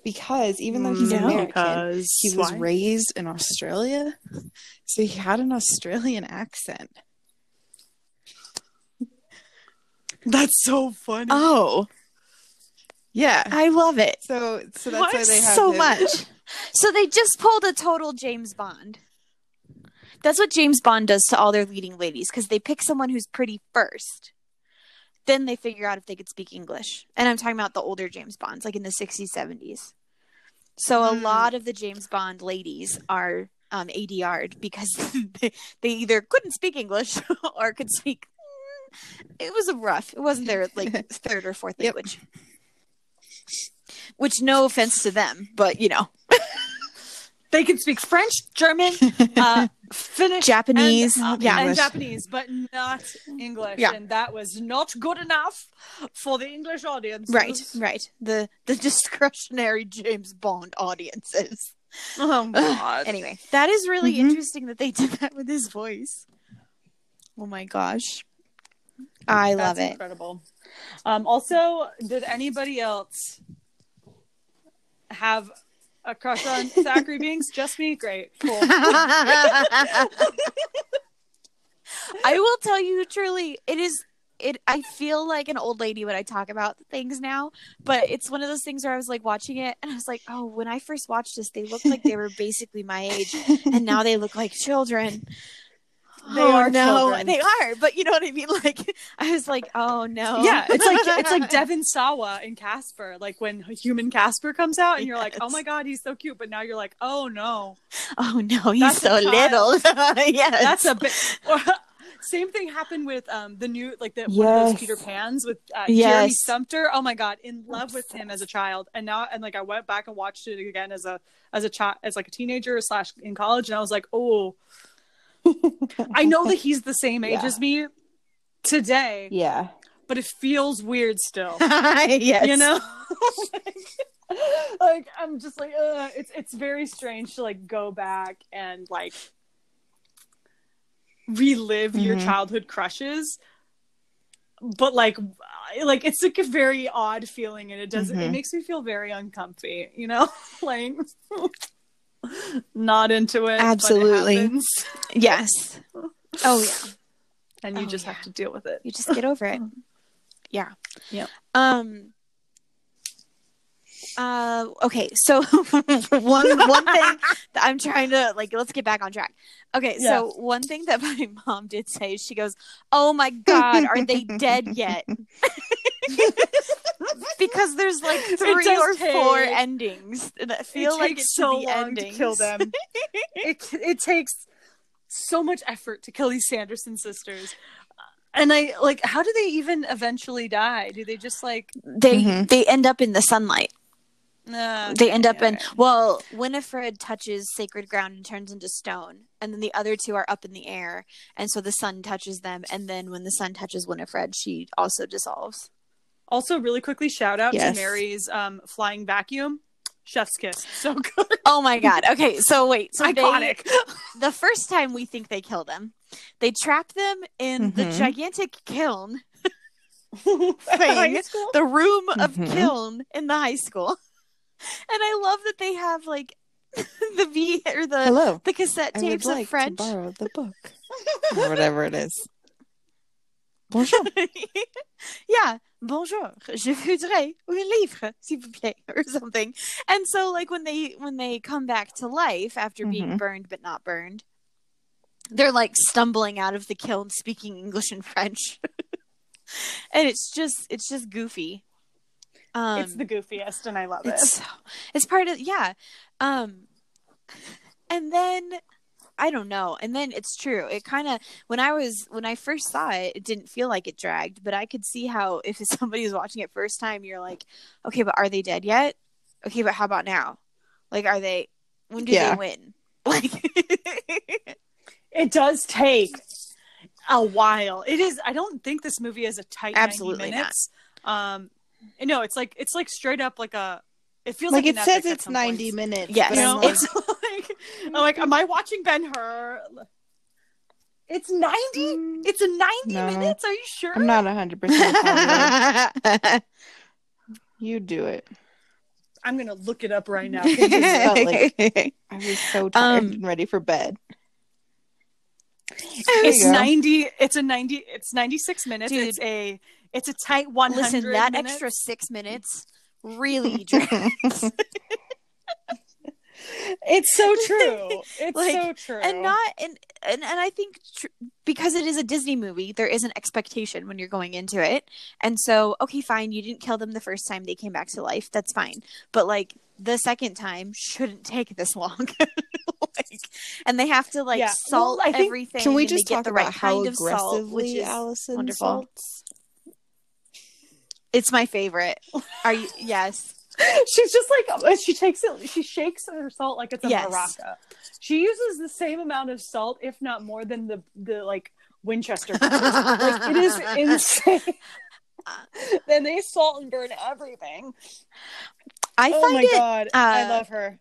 Because even though he's mm, American, he was why? raised in Australia, so he had an Australian accent. That's so funny. Oh, Yeah. I love it. So, so that's What? why they have so him- much. So they just pulled a total James Bond. That's what James Bond does to all their leading ladies because they pick someone who's pretty first. Then they figure out if they could speak English. And I'm talking about the older James Bonds, like in the 60s, 70s. So a Hmm. lot of the James Bond ladies are um, ADR'd because they, they either couldn't speak English or could speak. It was a rough. It wasn't their like third or fourth Yep. language. Which, no offense to them, but you know, They can speak French, German, uh, Finnish, Japanese, and, uh, yeah. and Japanese, but not English. Yeah. And that was not good enough for the English audience. right, right. The the discretionary James Bond audiences. Oh my God. Anyway, that is really Mhm. interesting that they did that with his voice. Oh my gosh, I love That's it. incredible. Um, also, did anybody else have a crush on Thackery Binx? Just me? Great. Cool. I will tell you truly, it is it I feel like an old lady when I talk about things now, but it's one of those things where I was like watching it and I was like, "Oh, when I first watched this, they looked like they were basically my age and now they look like children." They oh, are no, children. they are. But you know what I mean? Like I was like, "Oh no." Yeah, it's like it's like Devon Sawa in Casper. Like when human Casper comes out, and you're like, "Oh my god, he's so cute," but now you're like, "Oh no, "Oh no, he's That's so little." yeah, that's a bit." Same thing happened with um the new like the one of those Peter Pans with uh, Yes. Jeremy Sumpter. Oh my god, in love with him as a child, and now and like I went back and watched it again as a as a child as like a teenager slash in college, and I was like, oh, I know that he's the same age Yeah. as me today, Yeah. but it feels weird still. yes. you know like i'm just like uh, it's it's very strange to like go back and like relive your Mhm. childhood crushes but like like it's like a very odd feeling and it doesn't. it Mhm. makes me feel very uncomfy you know like not into it but it Absolutely. Yes. Oh yeah. and you Oh, just yeah. have to deal with it You just get over it. Yeah. Yeah. Um Uh, okay, so one one thing that I'm trying to like, let's get back on track. Okay, Yeah. so one thing that my mom did say, she goes, "Oh my god, are they dead yet?" because there's like three does or four endings that feel like it takes should so be long endings. to kill them. it it takes so much effort to kill these Sanderson sisters. And I like how do they even eventually die? Do they just like They Mhm. they end up in the sunlight. Nah, They end up in well, Winifred touches sacred ground and turns into stone, and then the other two are up in the air, and so the sun touches them, and then when the sun touches Winifred, she also dissolves. Also, really quickly, shout out Yes. to Mary's um, flying vacuum. Chef's kiss. So good. Oh my god. Okay, so wait, so they, Iconic. the first time we think they kill them, they trap them in the Mhm. gigantic kiln, High school? the room of Mhm. kiln in the high school. And I love that they have like the V or the Hello. the cassette I would tapes like of French. to borrow the book. or whatever it is. Bonjour. yeah. Bonjour. Je voudrais un livre, s'il vous plaît, or something. And so, like when they when they come back to life after being Mhm. burned but not burned, they're like stumbling out of the kiln, speaking English and French, and it's just it's just goofy. Um, it's the goofiest, and I love it's it. it's part of yeah um and then i don't know and then it's true it kind of when i was when i first saw it it didn't feel like it dragged but i could see how if somebody was watching it first time you're like okay but are they dead yet okay but how about now like are they when do Yeah. they win like It does take a while. It is. I don't think this movie is a tight Absolutely 90 minutes. Um, no, it's like it's like straight up like a. It feels Like like, it says it's 90 points. minutes. Yes. You know, it's like I'm like, am I watching Ben Hur? It's ninety. mm, It's a ninety No. minutes. Are you sure? I'm not 100% You do it. I'm gonna look it up right now. felt like- I was so tired Um, and ready for bed. it's ninety. It's a ninety. It's ninety six minutes. Dude. It's a. It's a tight one hundred. listen that minutes. extra six minutes really drags It's so true. It's Like, so true. and not and and, and i think tr- because it is a disney movie there is an expectation when you're going into it and so okay fine you didn't kill them the first time they came back to life that's fine but like the second time shouldn't take this long like and they have to like Yeah. salt Well, I think- everything Can we just get talk the about right how kind of salt which aggressively is Allison wonderful. salts? It's my favorite are you yes She's just like she takes it. She shakes her salt like it's a Yes. maraca. She uses the same amount of salt, if not more, than the the like Winchester. like it is insane. then they salt and burn everything. i oh find my it god, I uh, love her.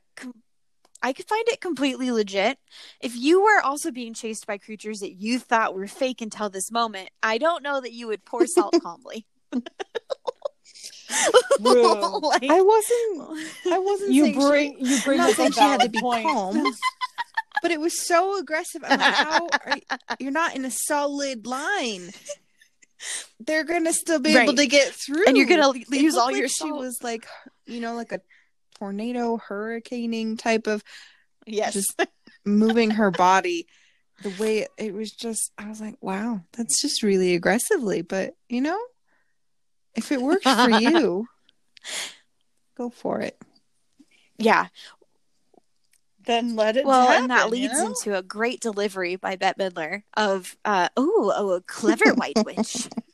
I could find it completely legit. If you were also being chased by creatures that you thought were fake until this moment, I don't know that you would pour salt calmly. True. Like- I wasn't. I wasn't. You saying bring you bring not up a saying she had to be point. calm, but it was so aggressive. I'm like, how? Are you, you're not in a solid line. They're gonna still be able to get through, and you're gonna l- It use all like your She salt. was like, you know, like a tornado, hurricaning type of yes. just moving her body. The way it, it was just, I was like, wow, that's just really aggressively. But you know, if it works for you, go for it. yeah. Then let it. Well, happen, and that you leads know? into a great delivery by Bette Midler of, uh, oh, oh, a clever white witch.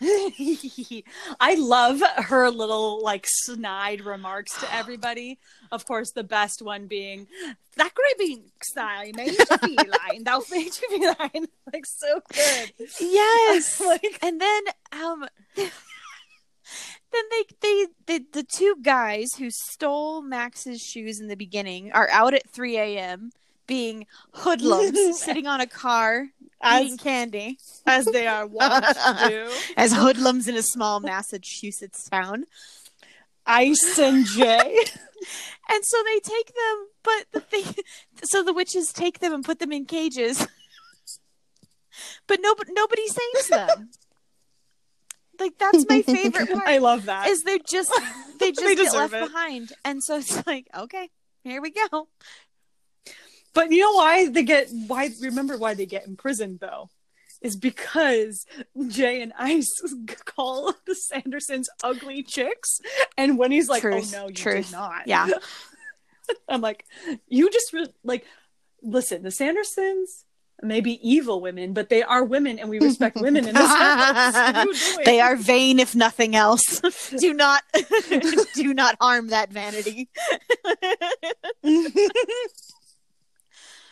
I love her little like snide remarks to everybody. Of course, the best one being that gripping style made you feline. Thou made you feline. Like so good. yes. like and then um then they, they they the two guys who stole max's shoes in the beginning are out at 3 a.m being hoodlums sitting on a car eating candy as they are wont to do. as hoodlums in a small massachusetts town Ice and Jay. and so they take them but the thing so the witches take them and put them in cages but nobody nobody saves them Like that's my favorite part. I love that. is they're just they just They get left it. behind, and so it's like okay, here we go. But you know why they get why remember why they get imprisoned though? Is because Jay and Ice call the Sandersons ugly chicks. And when he's like, oh, Truth, Oh no, you truth. did not. Yeah. I'm like, you just re- like listen, the Sandersons may be evil women, but they are women and we respect women in this house. What are you doing? they are vain if nothing else. do not do not harm that vanity.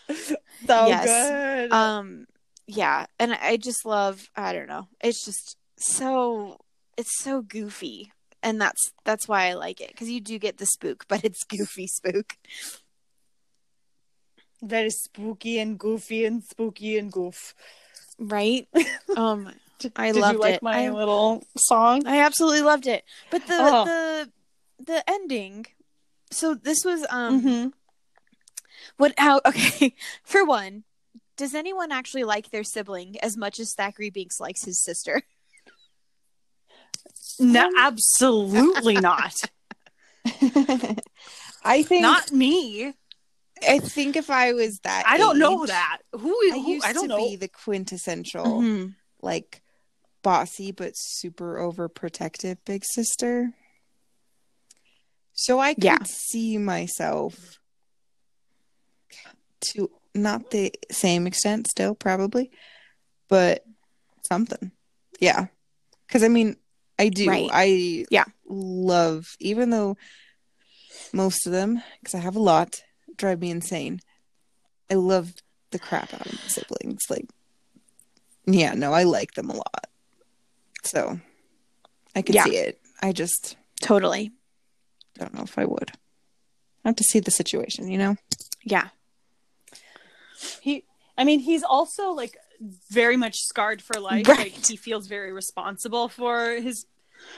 so Yes. good. um yeah and i just love i don't know it's just so it's so goofy and that's that's why i like it because you do get the spook but it's goofy spook Very spooky and goofy and spooky and goof. right um i Did loved you like it my I, little song? I absolutely loved it but the Oh. the the ending so this was um Mm-hmm. What how okay for one does anyone actually like their sibling as much as Thackery Binx likes his sister? No, absolutely not. I think not me. I think if I was that I don't know that. Who? I who used I don't to know. be the quintessential Mhm. like bossy but super overprotective big sister. So I could Yeah. see myself to not the same extent still probably, but something. Yeah. Cuz I mean, I do. Right. I Yeah. love even though most of them cuz I have a lot drive me insane. I love the crap out of my siblings like yeah, no, I like them a lot. So I could Yeah. see it. I just Totally. don't know if I would. I have to see the situation, you know? Yeah. He. I mean, he's also like very much scarred for life. Right. Like he feels very responsible for his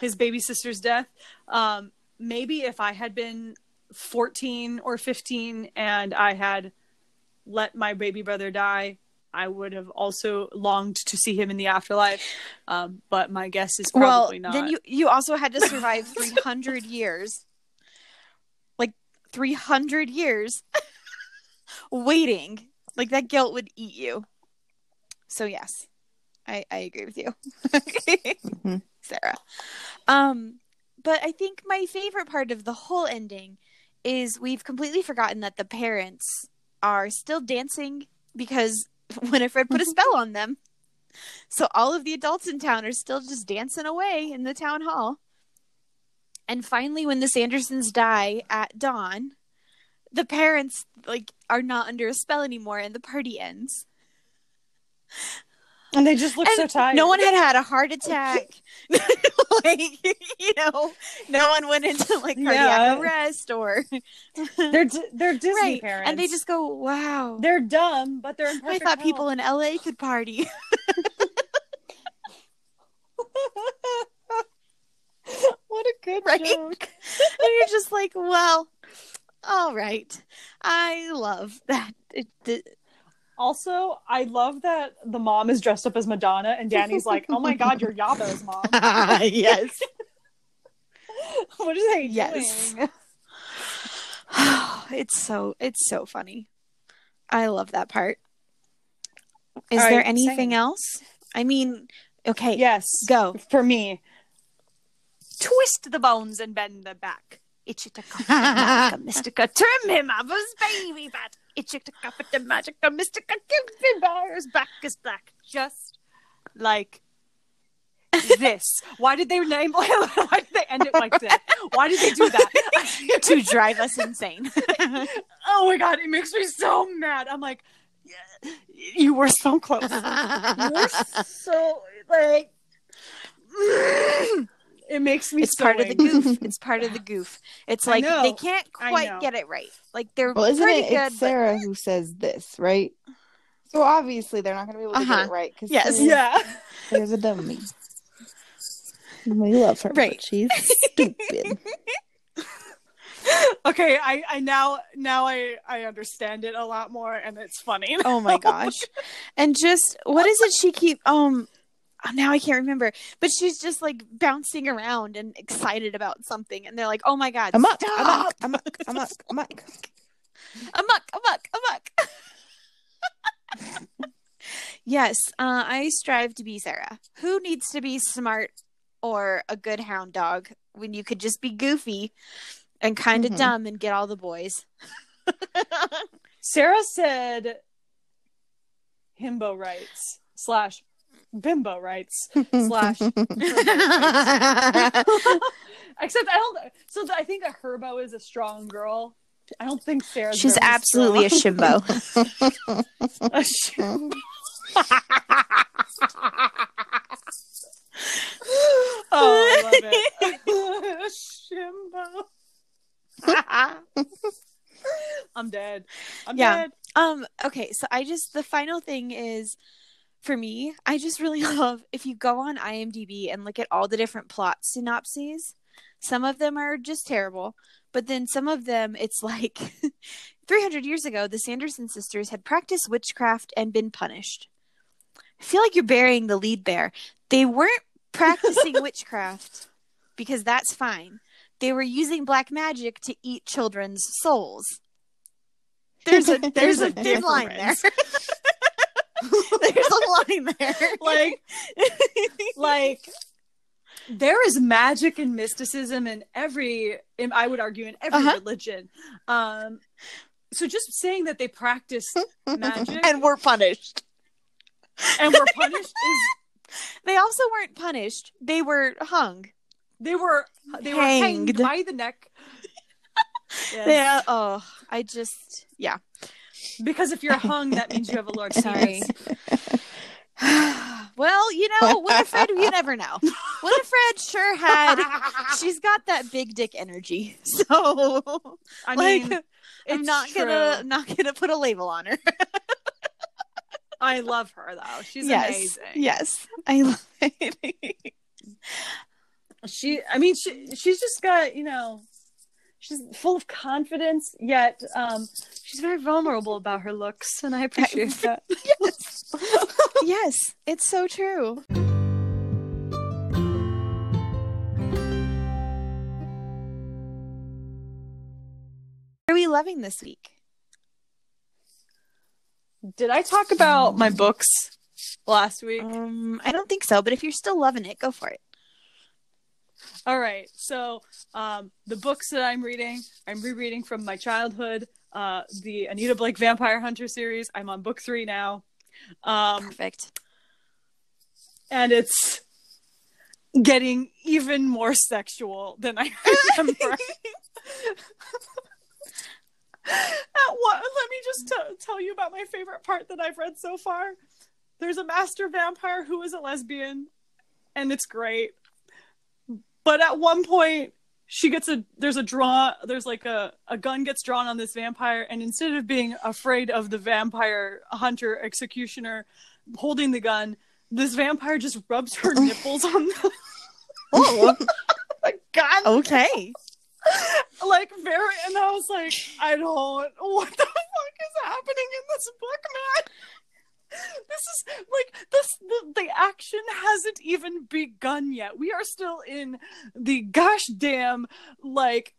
his baby sister's death. Um, maybe if I had been fourteen or fifteen and I had let my baby brother die. I would have also longed to see him in the afterlife, um, but my guess is Well, probably not. then you you also had to survive 300 years. Like 300 years waiting. Like that guilt would eat you. So yes. I I agree with you. Mhm. Sarah. Um but I think my favorite part of the whole ending is we've completely forgotten that the parents are still dancing because Winifred put a spell on them. So all of the adults in town are still just dancing away in the town hall. And finally when the Sandersons die at dawn, the parents like are not under a spell anymore and the party ends. and they just look so tired. No one had had a heart attack. like, you know, no one went into like cardiac Yeah. arrest or They're D- they're Disney right. parents, And they just go, "Wow." they're dumb, but they're I thought health. people in LA could party. what a good Right? joke. and you're just like, "Well, all right." I love that. It, Also, I love that the mom is dressed up as Madonna, and Danny's like, "Oh my God, you're Yabo's mom." yes. what are they Yes. it's so it's so funny. I love that part. Is right, there anything same. else? I mean, okay, Yes, go. for me. Twist the bones and bend the back. Itchika Mystica, trim him of his baby bat. Itchika the magica Mystica, give him bear's back is black. Just like this. Why did they name? Why did they end it like this? Why did they do that? to drive us insane. oh my god, it makes me so mad. I'm like, yeah, you were so close. You were so like. It makes me. it's so part of the goof. It's part of the goof. It's like they can't quite get it right. Like they're Well, isn't pretty it? good. It's Sarah who says this, right? So obviously they're not going to be able to Uh-huh. get it right because Yes. Yeah. there's a dummy. We love her, Right. but she's stupid. Okay, I, I now now I I understand it a lot more, and it's funny. Oh my gosh! And just what is it? She keep um now I can't remember, but she's just like bouncing around and excited about something, and they're like, "Oh my god, Amok, stop! amok, amok, amok, amok. amok, amok, amok." yes, uh, I strive to be Sarah. Who needs to be smart or a good hound dog when you could just be goofy and kind of Mhm. dumb and get all the boys? Sarah said himbo rights slash bimbo rights slash except I don't so I think a herbo is a strong girl. I don't think sarah She's absolutely a shimbo. a shimbo. oh, I love it. Shimbo. I'm dead. I'm Yeah. dead. Um, okay, so I just the final thing is for me, I just really love if you go on IMDb and look at all the different plot synopses, some of them are just terrible, but then some of them it's like 300 years ago the Sanderson sisters had practiced witchcraft and been punished. I feel like you're burying the lead there. They weren't practicing witchcraft because that's fine. They were using black magic to eat children's souls. There's a there's a thin line there. there's a line there. Like, like there is magic and mysticism in every in, i would argue in every Uh-huh. religion um so just saying that they practice magic and were punished. and were punished is They also weren't punished. They were hung. they were they were hanged Hanged. by the neck Yes. Yeah. Oh, I just yeah. Because if you're hung that means you have a large Sorry. well, you know, Winifred, you never know. Winifred sure had. She's got that big dick energy. So i like, mean I'm not true. gonna not gonna put a label on her. i love her though she's yes. amazing Yes. I love it. she i mean she she's just got you know she's full of confidence yet um she's very vulnerable about her looks and i appreciate that yes. yes, it's so true. What are we loving this week? did i talk about my books last week Um, I don't think so, but if you're still loving it, go for it. All right so um the books that i'm reading i'm rereading from my childhood uh the anita blake vampire hunter series i'm on book three now um Perfect. and it's getting even more sexual than I remember. At what, let me just t- tell you about my favorite part that I've read so far. There's a master vampire who is a lesbian, and it's great. But at one point, she gets a there's a draw there's like a a gun gets drawn on this vampire, and instead of being afraid of the vampire hunter executioner holding the gun, this vampire just rubs her oh. nipples on the, Oh, the gun. okay. Like very and I was like, I don't what the fuck is happening in this book, man? This is like this the, the action hasn't even begun yet. We are still in the gosh damn like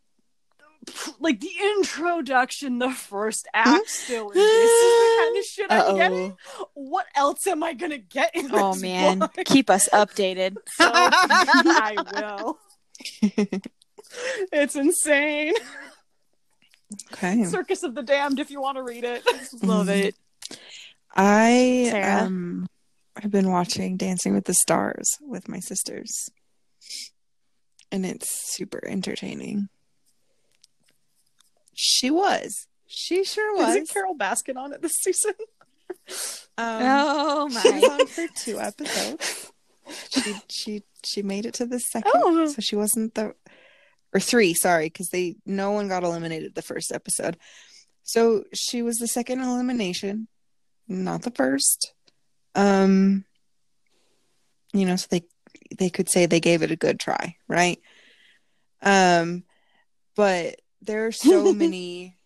like the introduction, the first act hmm? still. And this is the kind of shit I'm getting. What else am I gonna get in Oh man, book? keep us updated. So, I will. It's insane. Okay. Circus of the Damned if you want to read it. Love it. I Sarah? um have been watching Dancing with the Stars with my sisters. And it's super entertaining. She was. She sure was. Isn't Carole Baskin on it this season? Um, Oh my. on for two episodes. She she she made it to the second, Oh. so she wasn't the or three. Sorry, because they no one got eliminated the first episode. So she was the second elimination, not the first. Um, you know, so they they could say they gave it a good try, right? Um, but there are so many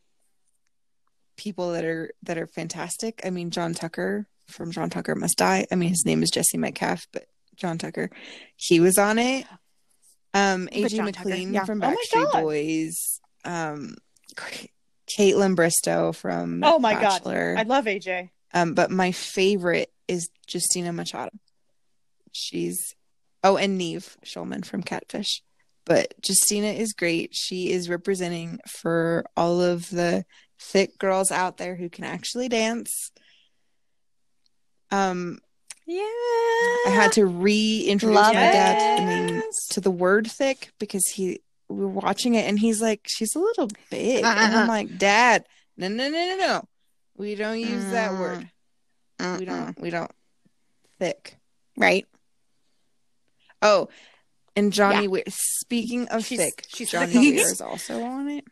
people that are that are fantastic. I mean, John Tucker from John Tucker Must Die. I mean, his name is Jesse Metcalfe, but John Tucker. He was on it. Um, AJ McLean yeah. from Oh Backstreet God. Boys. Um, Kaitlyn Bristowe from Oh my Bachelor. god, I love AJ. Um, but my favorite is Justina Machado. She's oh, and Nev Schulman from Catfish. But Justina is great. She is representing for all of the thick girls out there who can actually dance. Um, Yeah. I had to reintroduce Love my dad to the name to the word thick because he we were watching it and he's like, she's a little big. and I'm like, Dad, no no no no no. We don't use that Mm. word. We don't we don't thick. Right. Oh, and Johnny Weir speaking of She's- thick, she's Johnny thick. Weir is also on it.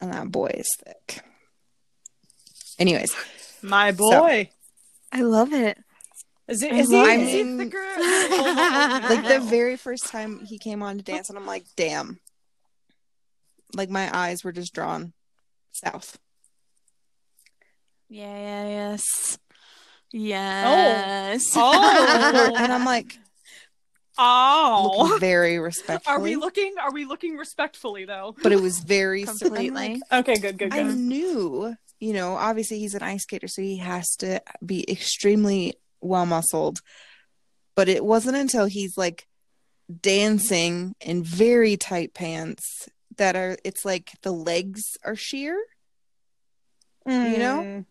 And that boy is thick. Anyways, My boy. I love it. Is it? I Is he? love Is it. he I mean, thicker? like the very first time he came on to dance, and I'm like, damn. Like my eyes were just drawn south. Yeah, yeah, yes. Yes. Oh. oh. And I'm like, oh. looking very respectfully. Are we looking? Are we looking respectfully though? but it was very Completely. like, Okay, good, good, I knew, you know, obviously he's an ice skater, so he has to be extremely well muscled. But it wasn't until he's like dancing in very tight pants that are it's like the legs are sheer. You know? Mm.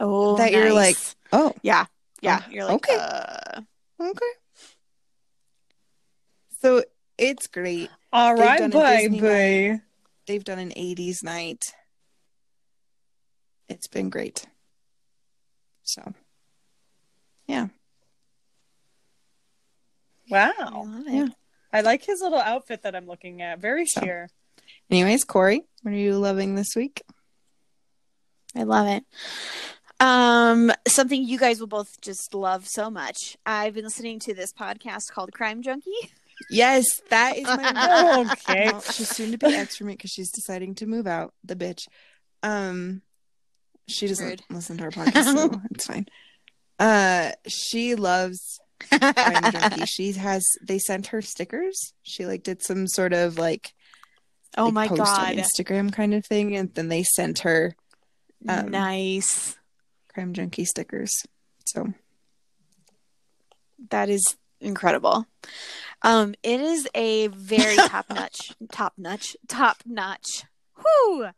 Oh, That you're like. Oh, yeah, yeah. Oh, You're like, okay. uh, okay. So it's great. all They've right, done a baby. They've done an 80s night. It's been great. So, yeah. Wow, love. Yeah. I like his little outfit that I'm looking at. Very So- sheer. Anyways, Corey, what are you loving this week? I love it. Um, something you guys will both just love so much. I've been listening to this podcast called Crime Junkie. Yes, that is my Okay. Well, she's soon to be ex for me because she's deciding to move out. The bitch. Um, she doesn't Rude. listen to our podcast, so it's fine. Uh, she loves Crime Junkie. She has. They sent her stickers. She like did some sort of like Oh like, my god. Instagram kind of thing, and then they sent her um, nice. Crime Junkie stickers. So That is incredible. Um, it is a very top notch, top notch, top notch, whoo,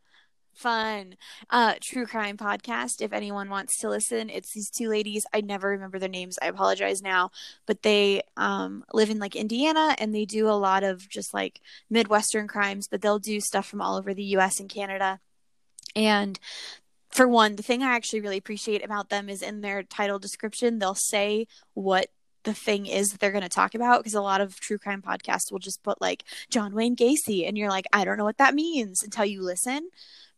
fun, uh, true crime podcast. If anyone wants to listen, it's these two ladies. I never remember their names. I apologize now, but they um live in like Indiana and they do a lot of just like Midwestern crimes, but they'll do stuff from all over the U.S. and Canada. And for one, the thing I actually really appreciate about them is in their title description, they'll say what the thing is that they're going to talk about because a lot of true crime podcasts will just put like John Wayne Gacy and you're like I don't know what that means until you listen.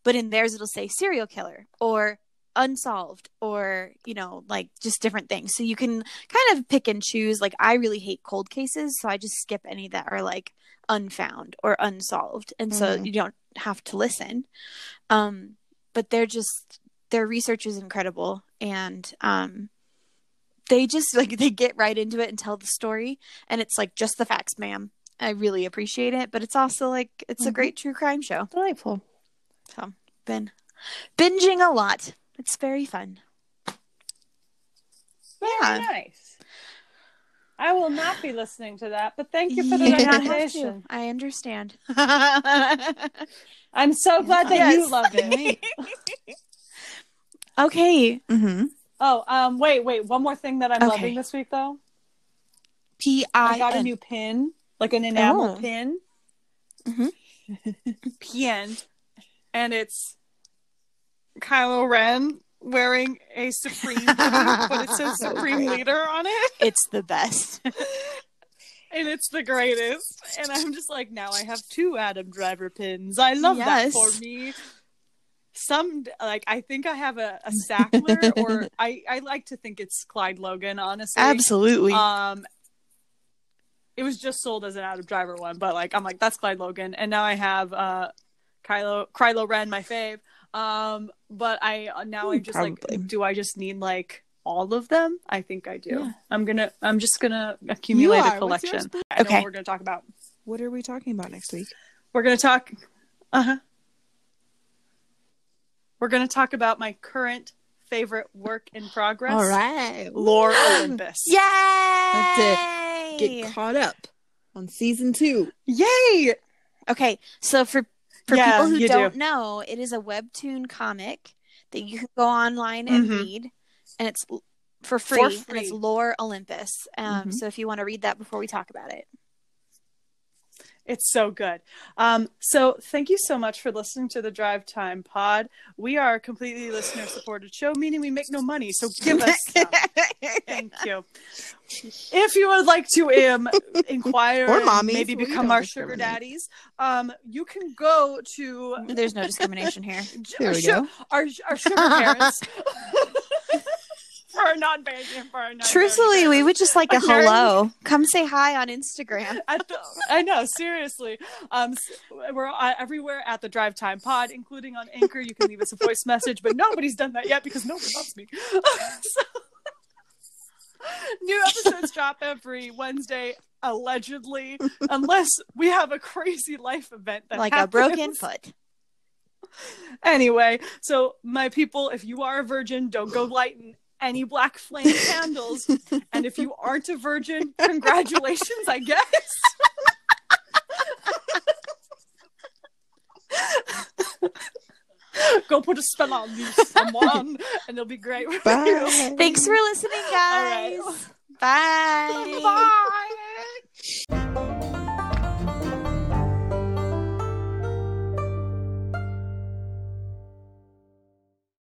But in theirs it'll say serial killer or unsolved or you know like just different things. So you can kind of pick and choose. Like I really hate cold cases so I just skip any that are like unfound or unsolved and so Mhm. you don't have to listen. Um but they're just their research is incredible and um they just like they get right into it and tell the story and it's like just the facts ma'am i really appreciate it but it's also like it's a Mhm. great true crime show delightful. so been binging a lot it's very fun Very Yeah. nice. I will not be listening to that, but thank you for the You don't have to. recommendation. i understand I'm so glad that you love it. okay Mm-hmm. Oh, um, wait, wait. One more thing that I'm Okay. loving this week, though. P I I got a new pin, like an enamel Oh. pin. Mhm. Pin, and it's Kylo Ren wearing a Supreme, hoodie, but it says So Supreme great. Leader on it, it's the best and it's the greatest. And I'm just like, now I have two Adam Driver pins. I love that for me. Some like I think I have a, a Sackler, or I I like to think it's Clyde Logan. Honestly, absolutely Um, it was just sold as an of driver one, but like I'm like that's Clyde Logan, and now I have uh Kylo Kylo Ren, my fave. Um, but I now I'm just Probably. like, do I just need like all of them. I think I do. Yeah. I'm gonna. I'm just gonna accumulate a collection. Boo? I know Okay. what we're gonna talk about. What are we talking about next week? We're gonna talk. Uh huh. We're gonna talk about my current favorite work in progress. All right. Lore Olympus. Yay! Get caught up on season two. Yay! Okay, so for for Yeah, people who don't do. know, it is a webtoon comic that you can go online and Mhm. read, and it's l- for free, and it's Lore Olympus. Um, Mhm. So if you want to read that before we talk about it, It's so good. Um, so thank you so much for listening to the Drive Time Pod. We are a completely listener supported show, meaning we make no money. So give us some. Thank you. If you would like to um, inquire Or and mommies, maybe become our sugar daddies, um, you can go to there's no discrimination here. There we go. Our, our sugar parents. for non-Bayesian, for our non Truthfully, we would just like a hello. Come say hi on Instagram. The, I know, seriously. Um, we're everywhere at the Drive Time Pod, including on Anchor. You can leave us a voice message, but nobody's done that yet because nobody loves me. So- new episodes drop every Wednesday, allegedly, unless we have a crazy life event that like a broken foot. Anyway, so my people, if you are a virgin, don't go lighting any black flame candles. and if you aren't a virgin, congratulations, I guess. go put a spell on me, someone, and it'll be great. for you. Bye. Thanks for listening, right. guys. Bye. Bye.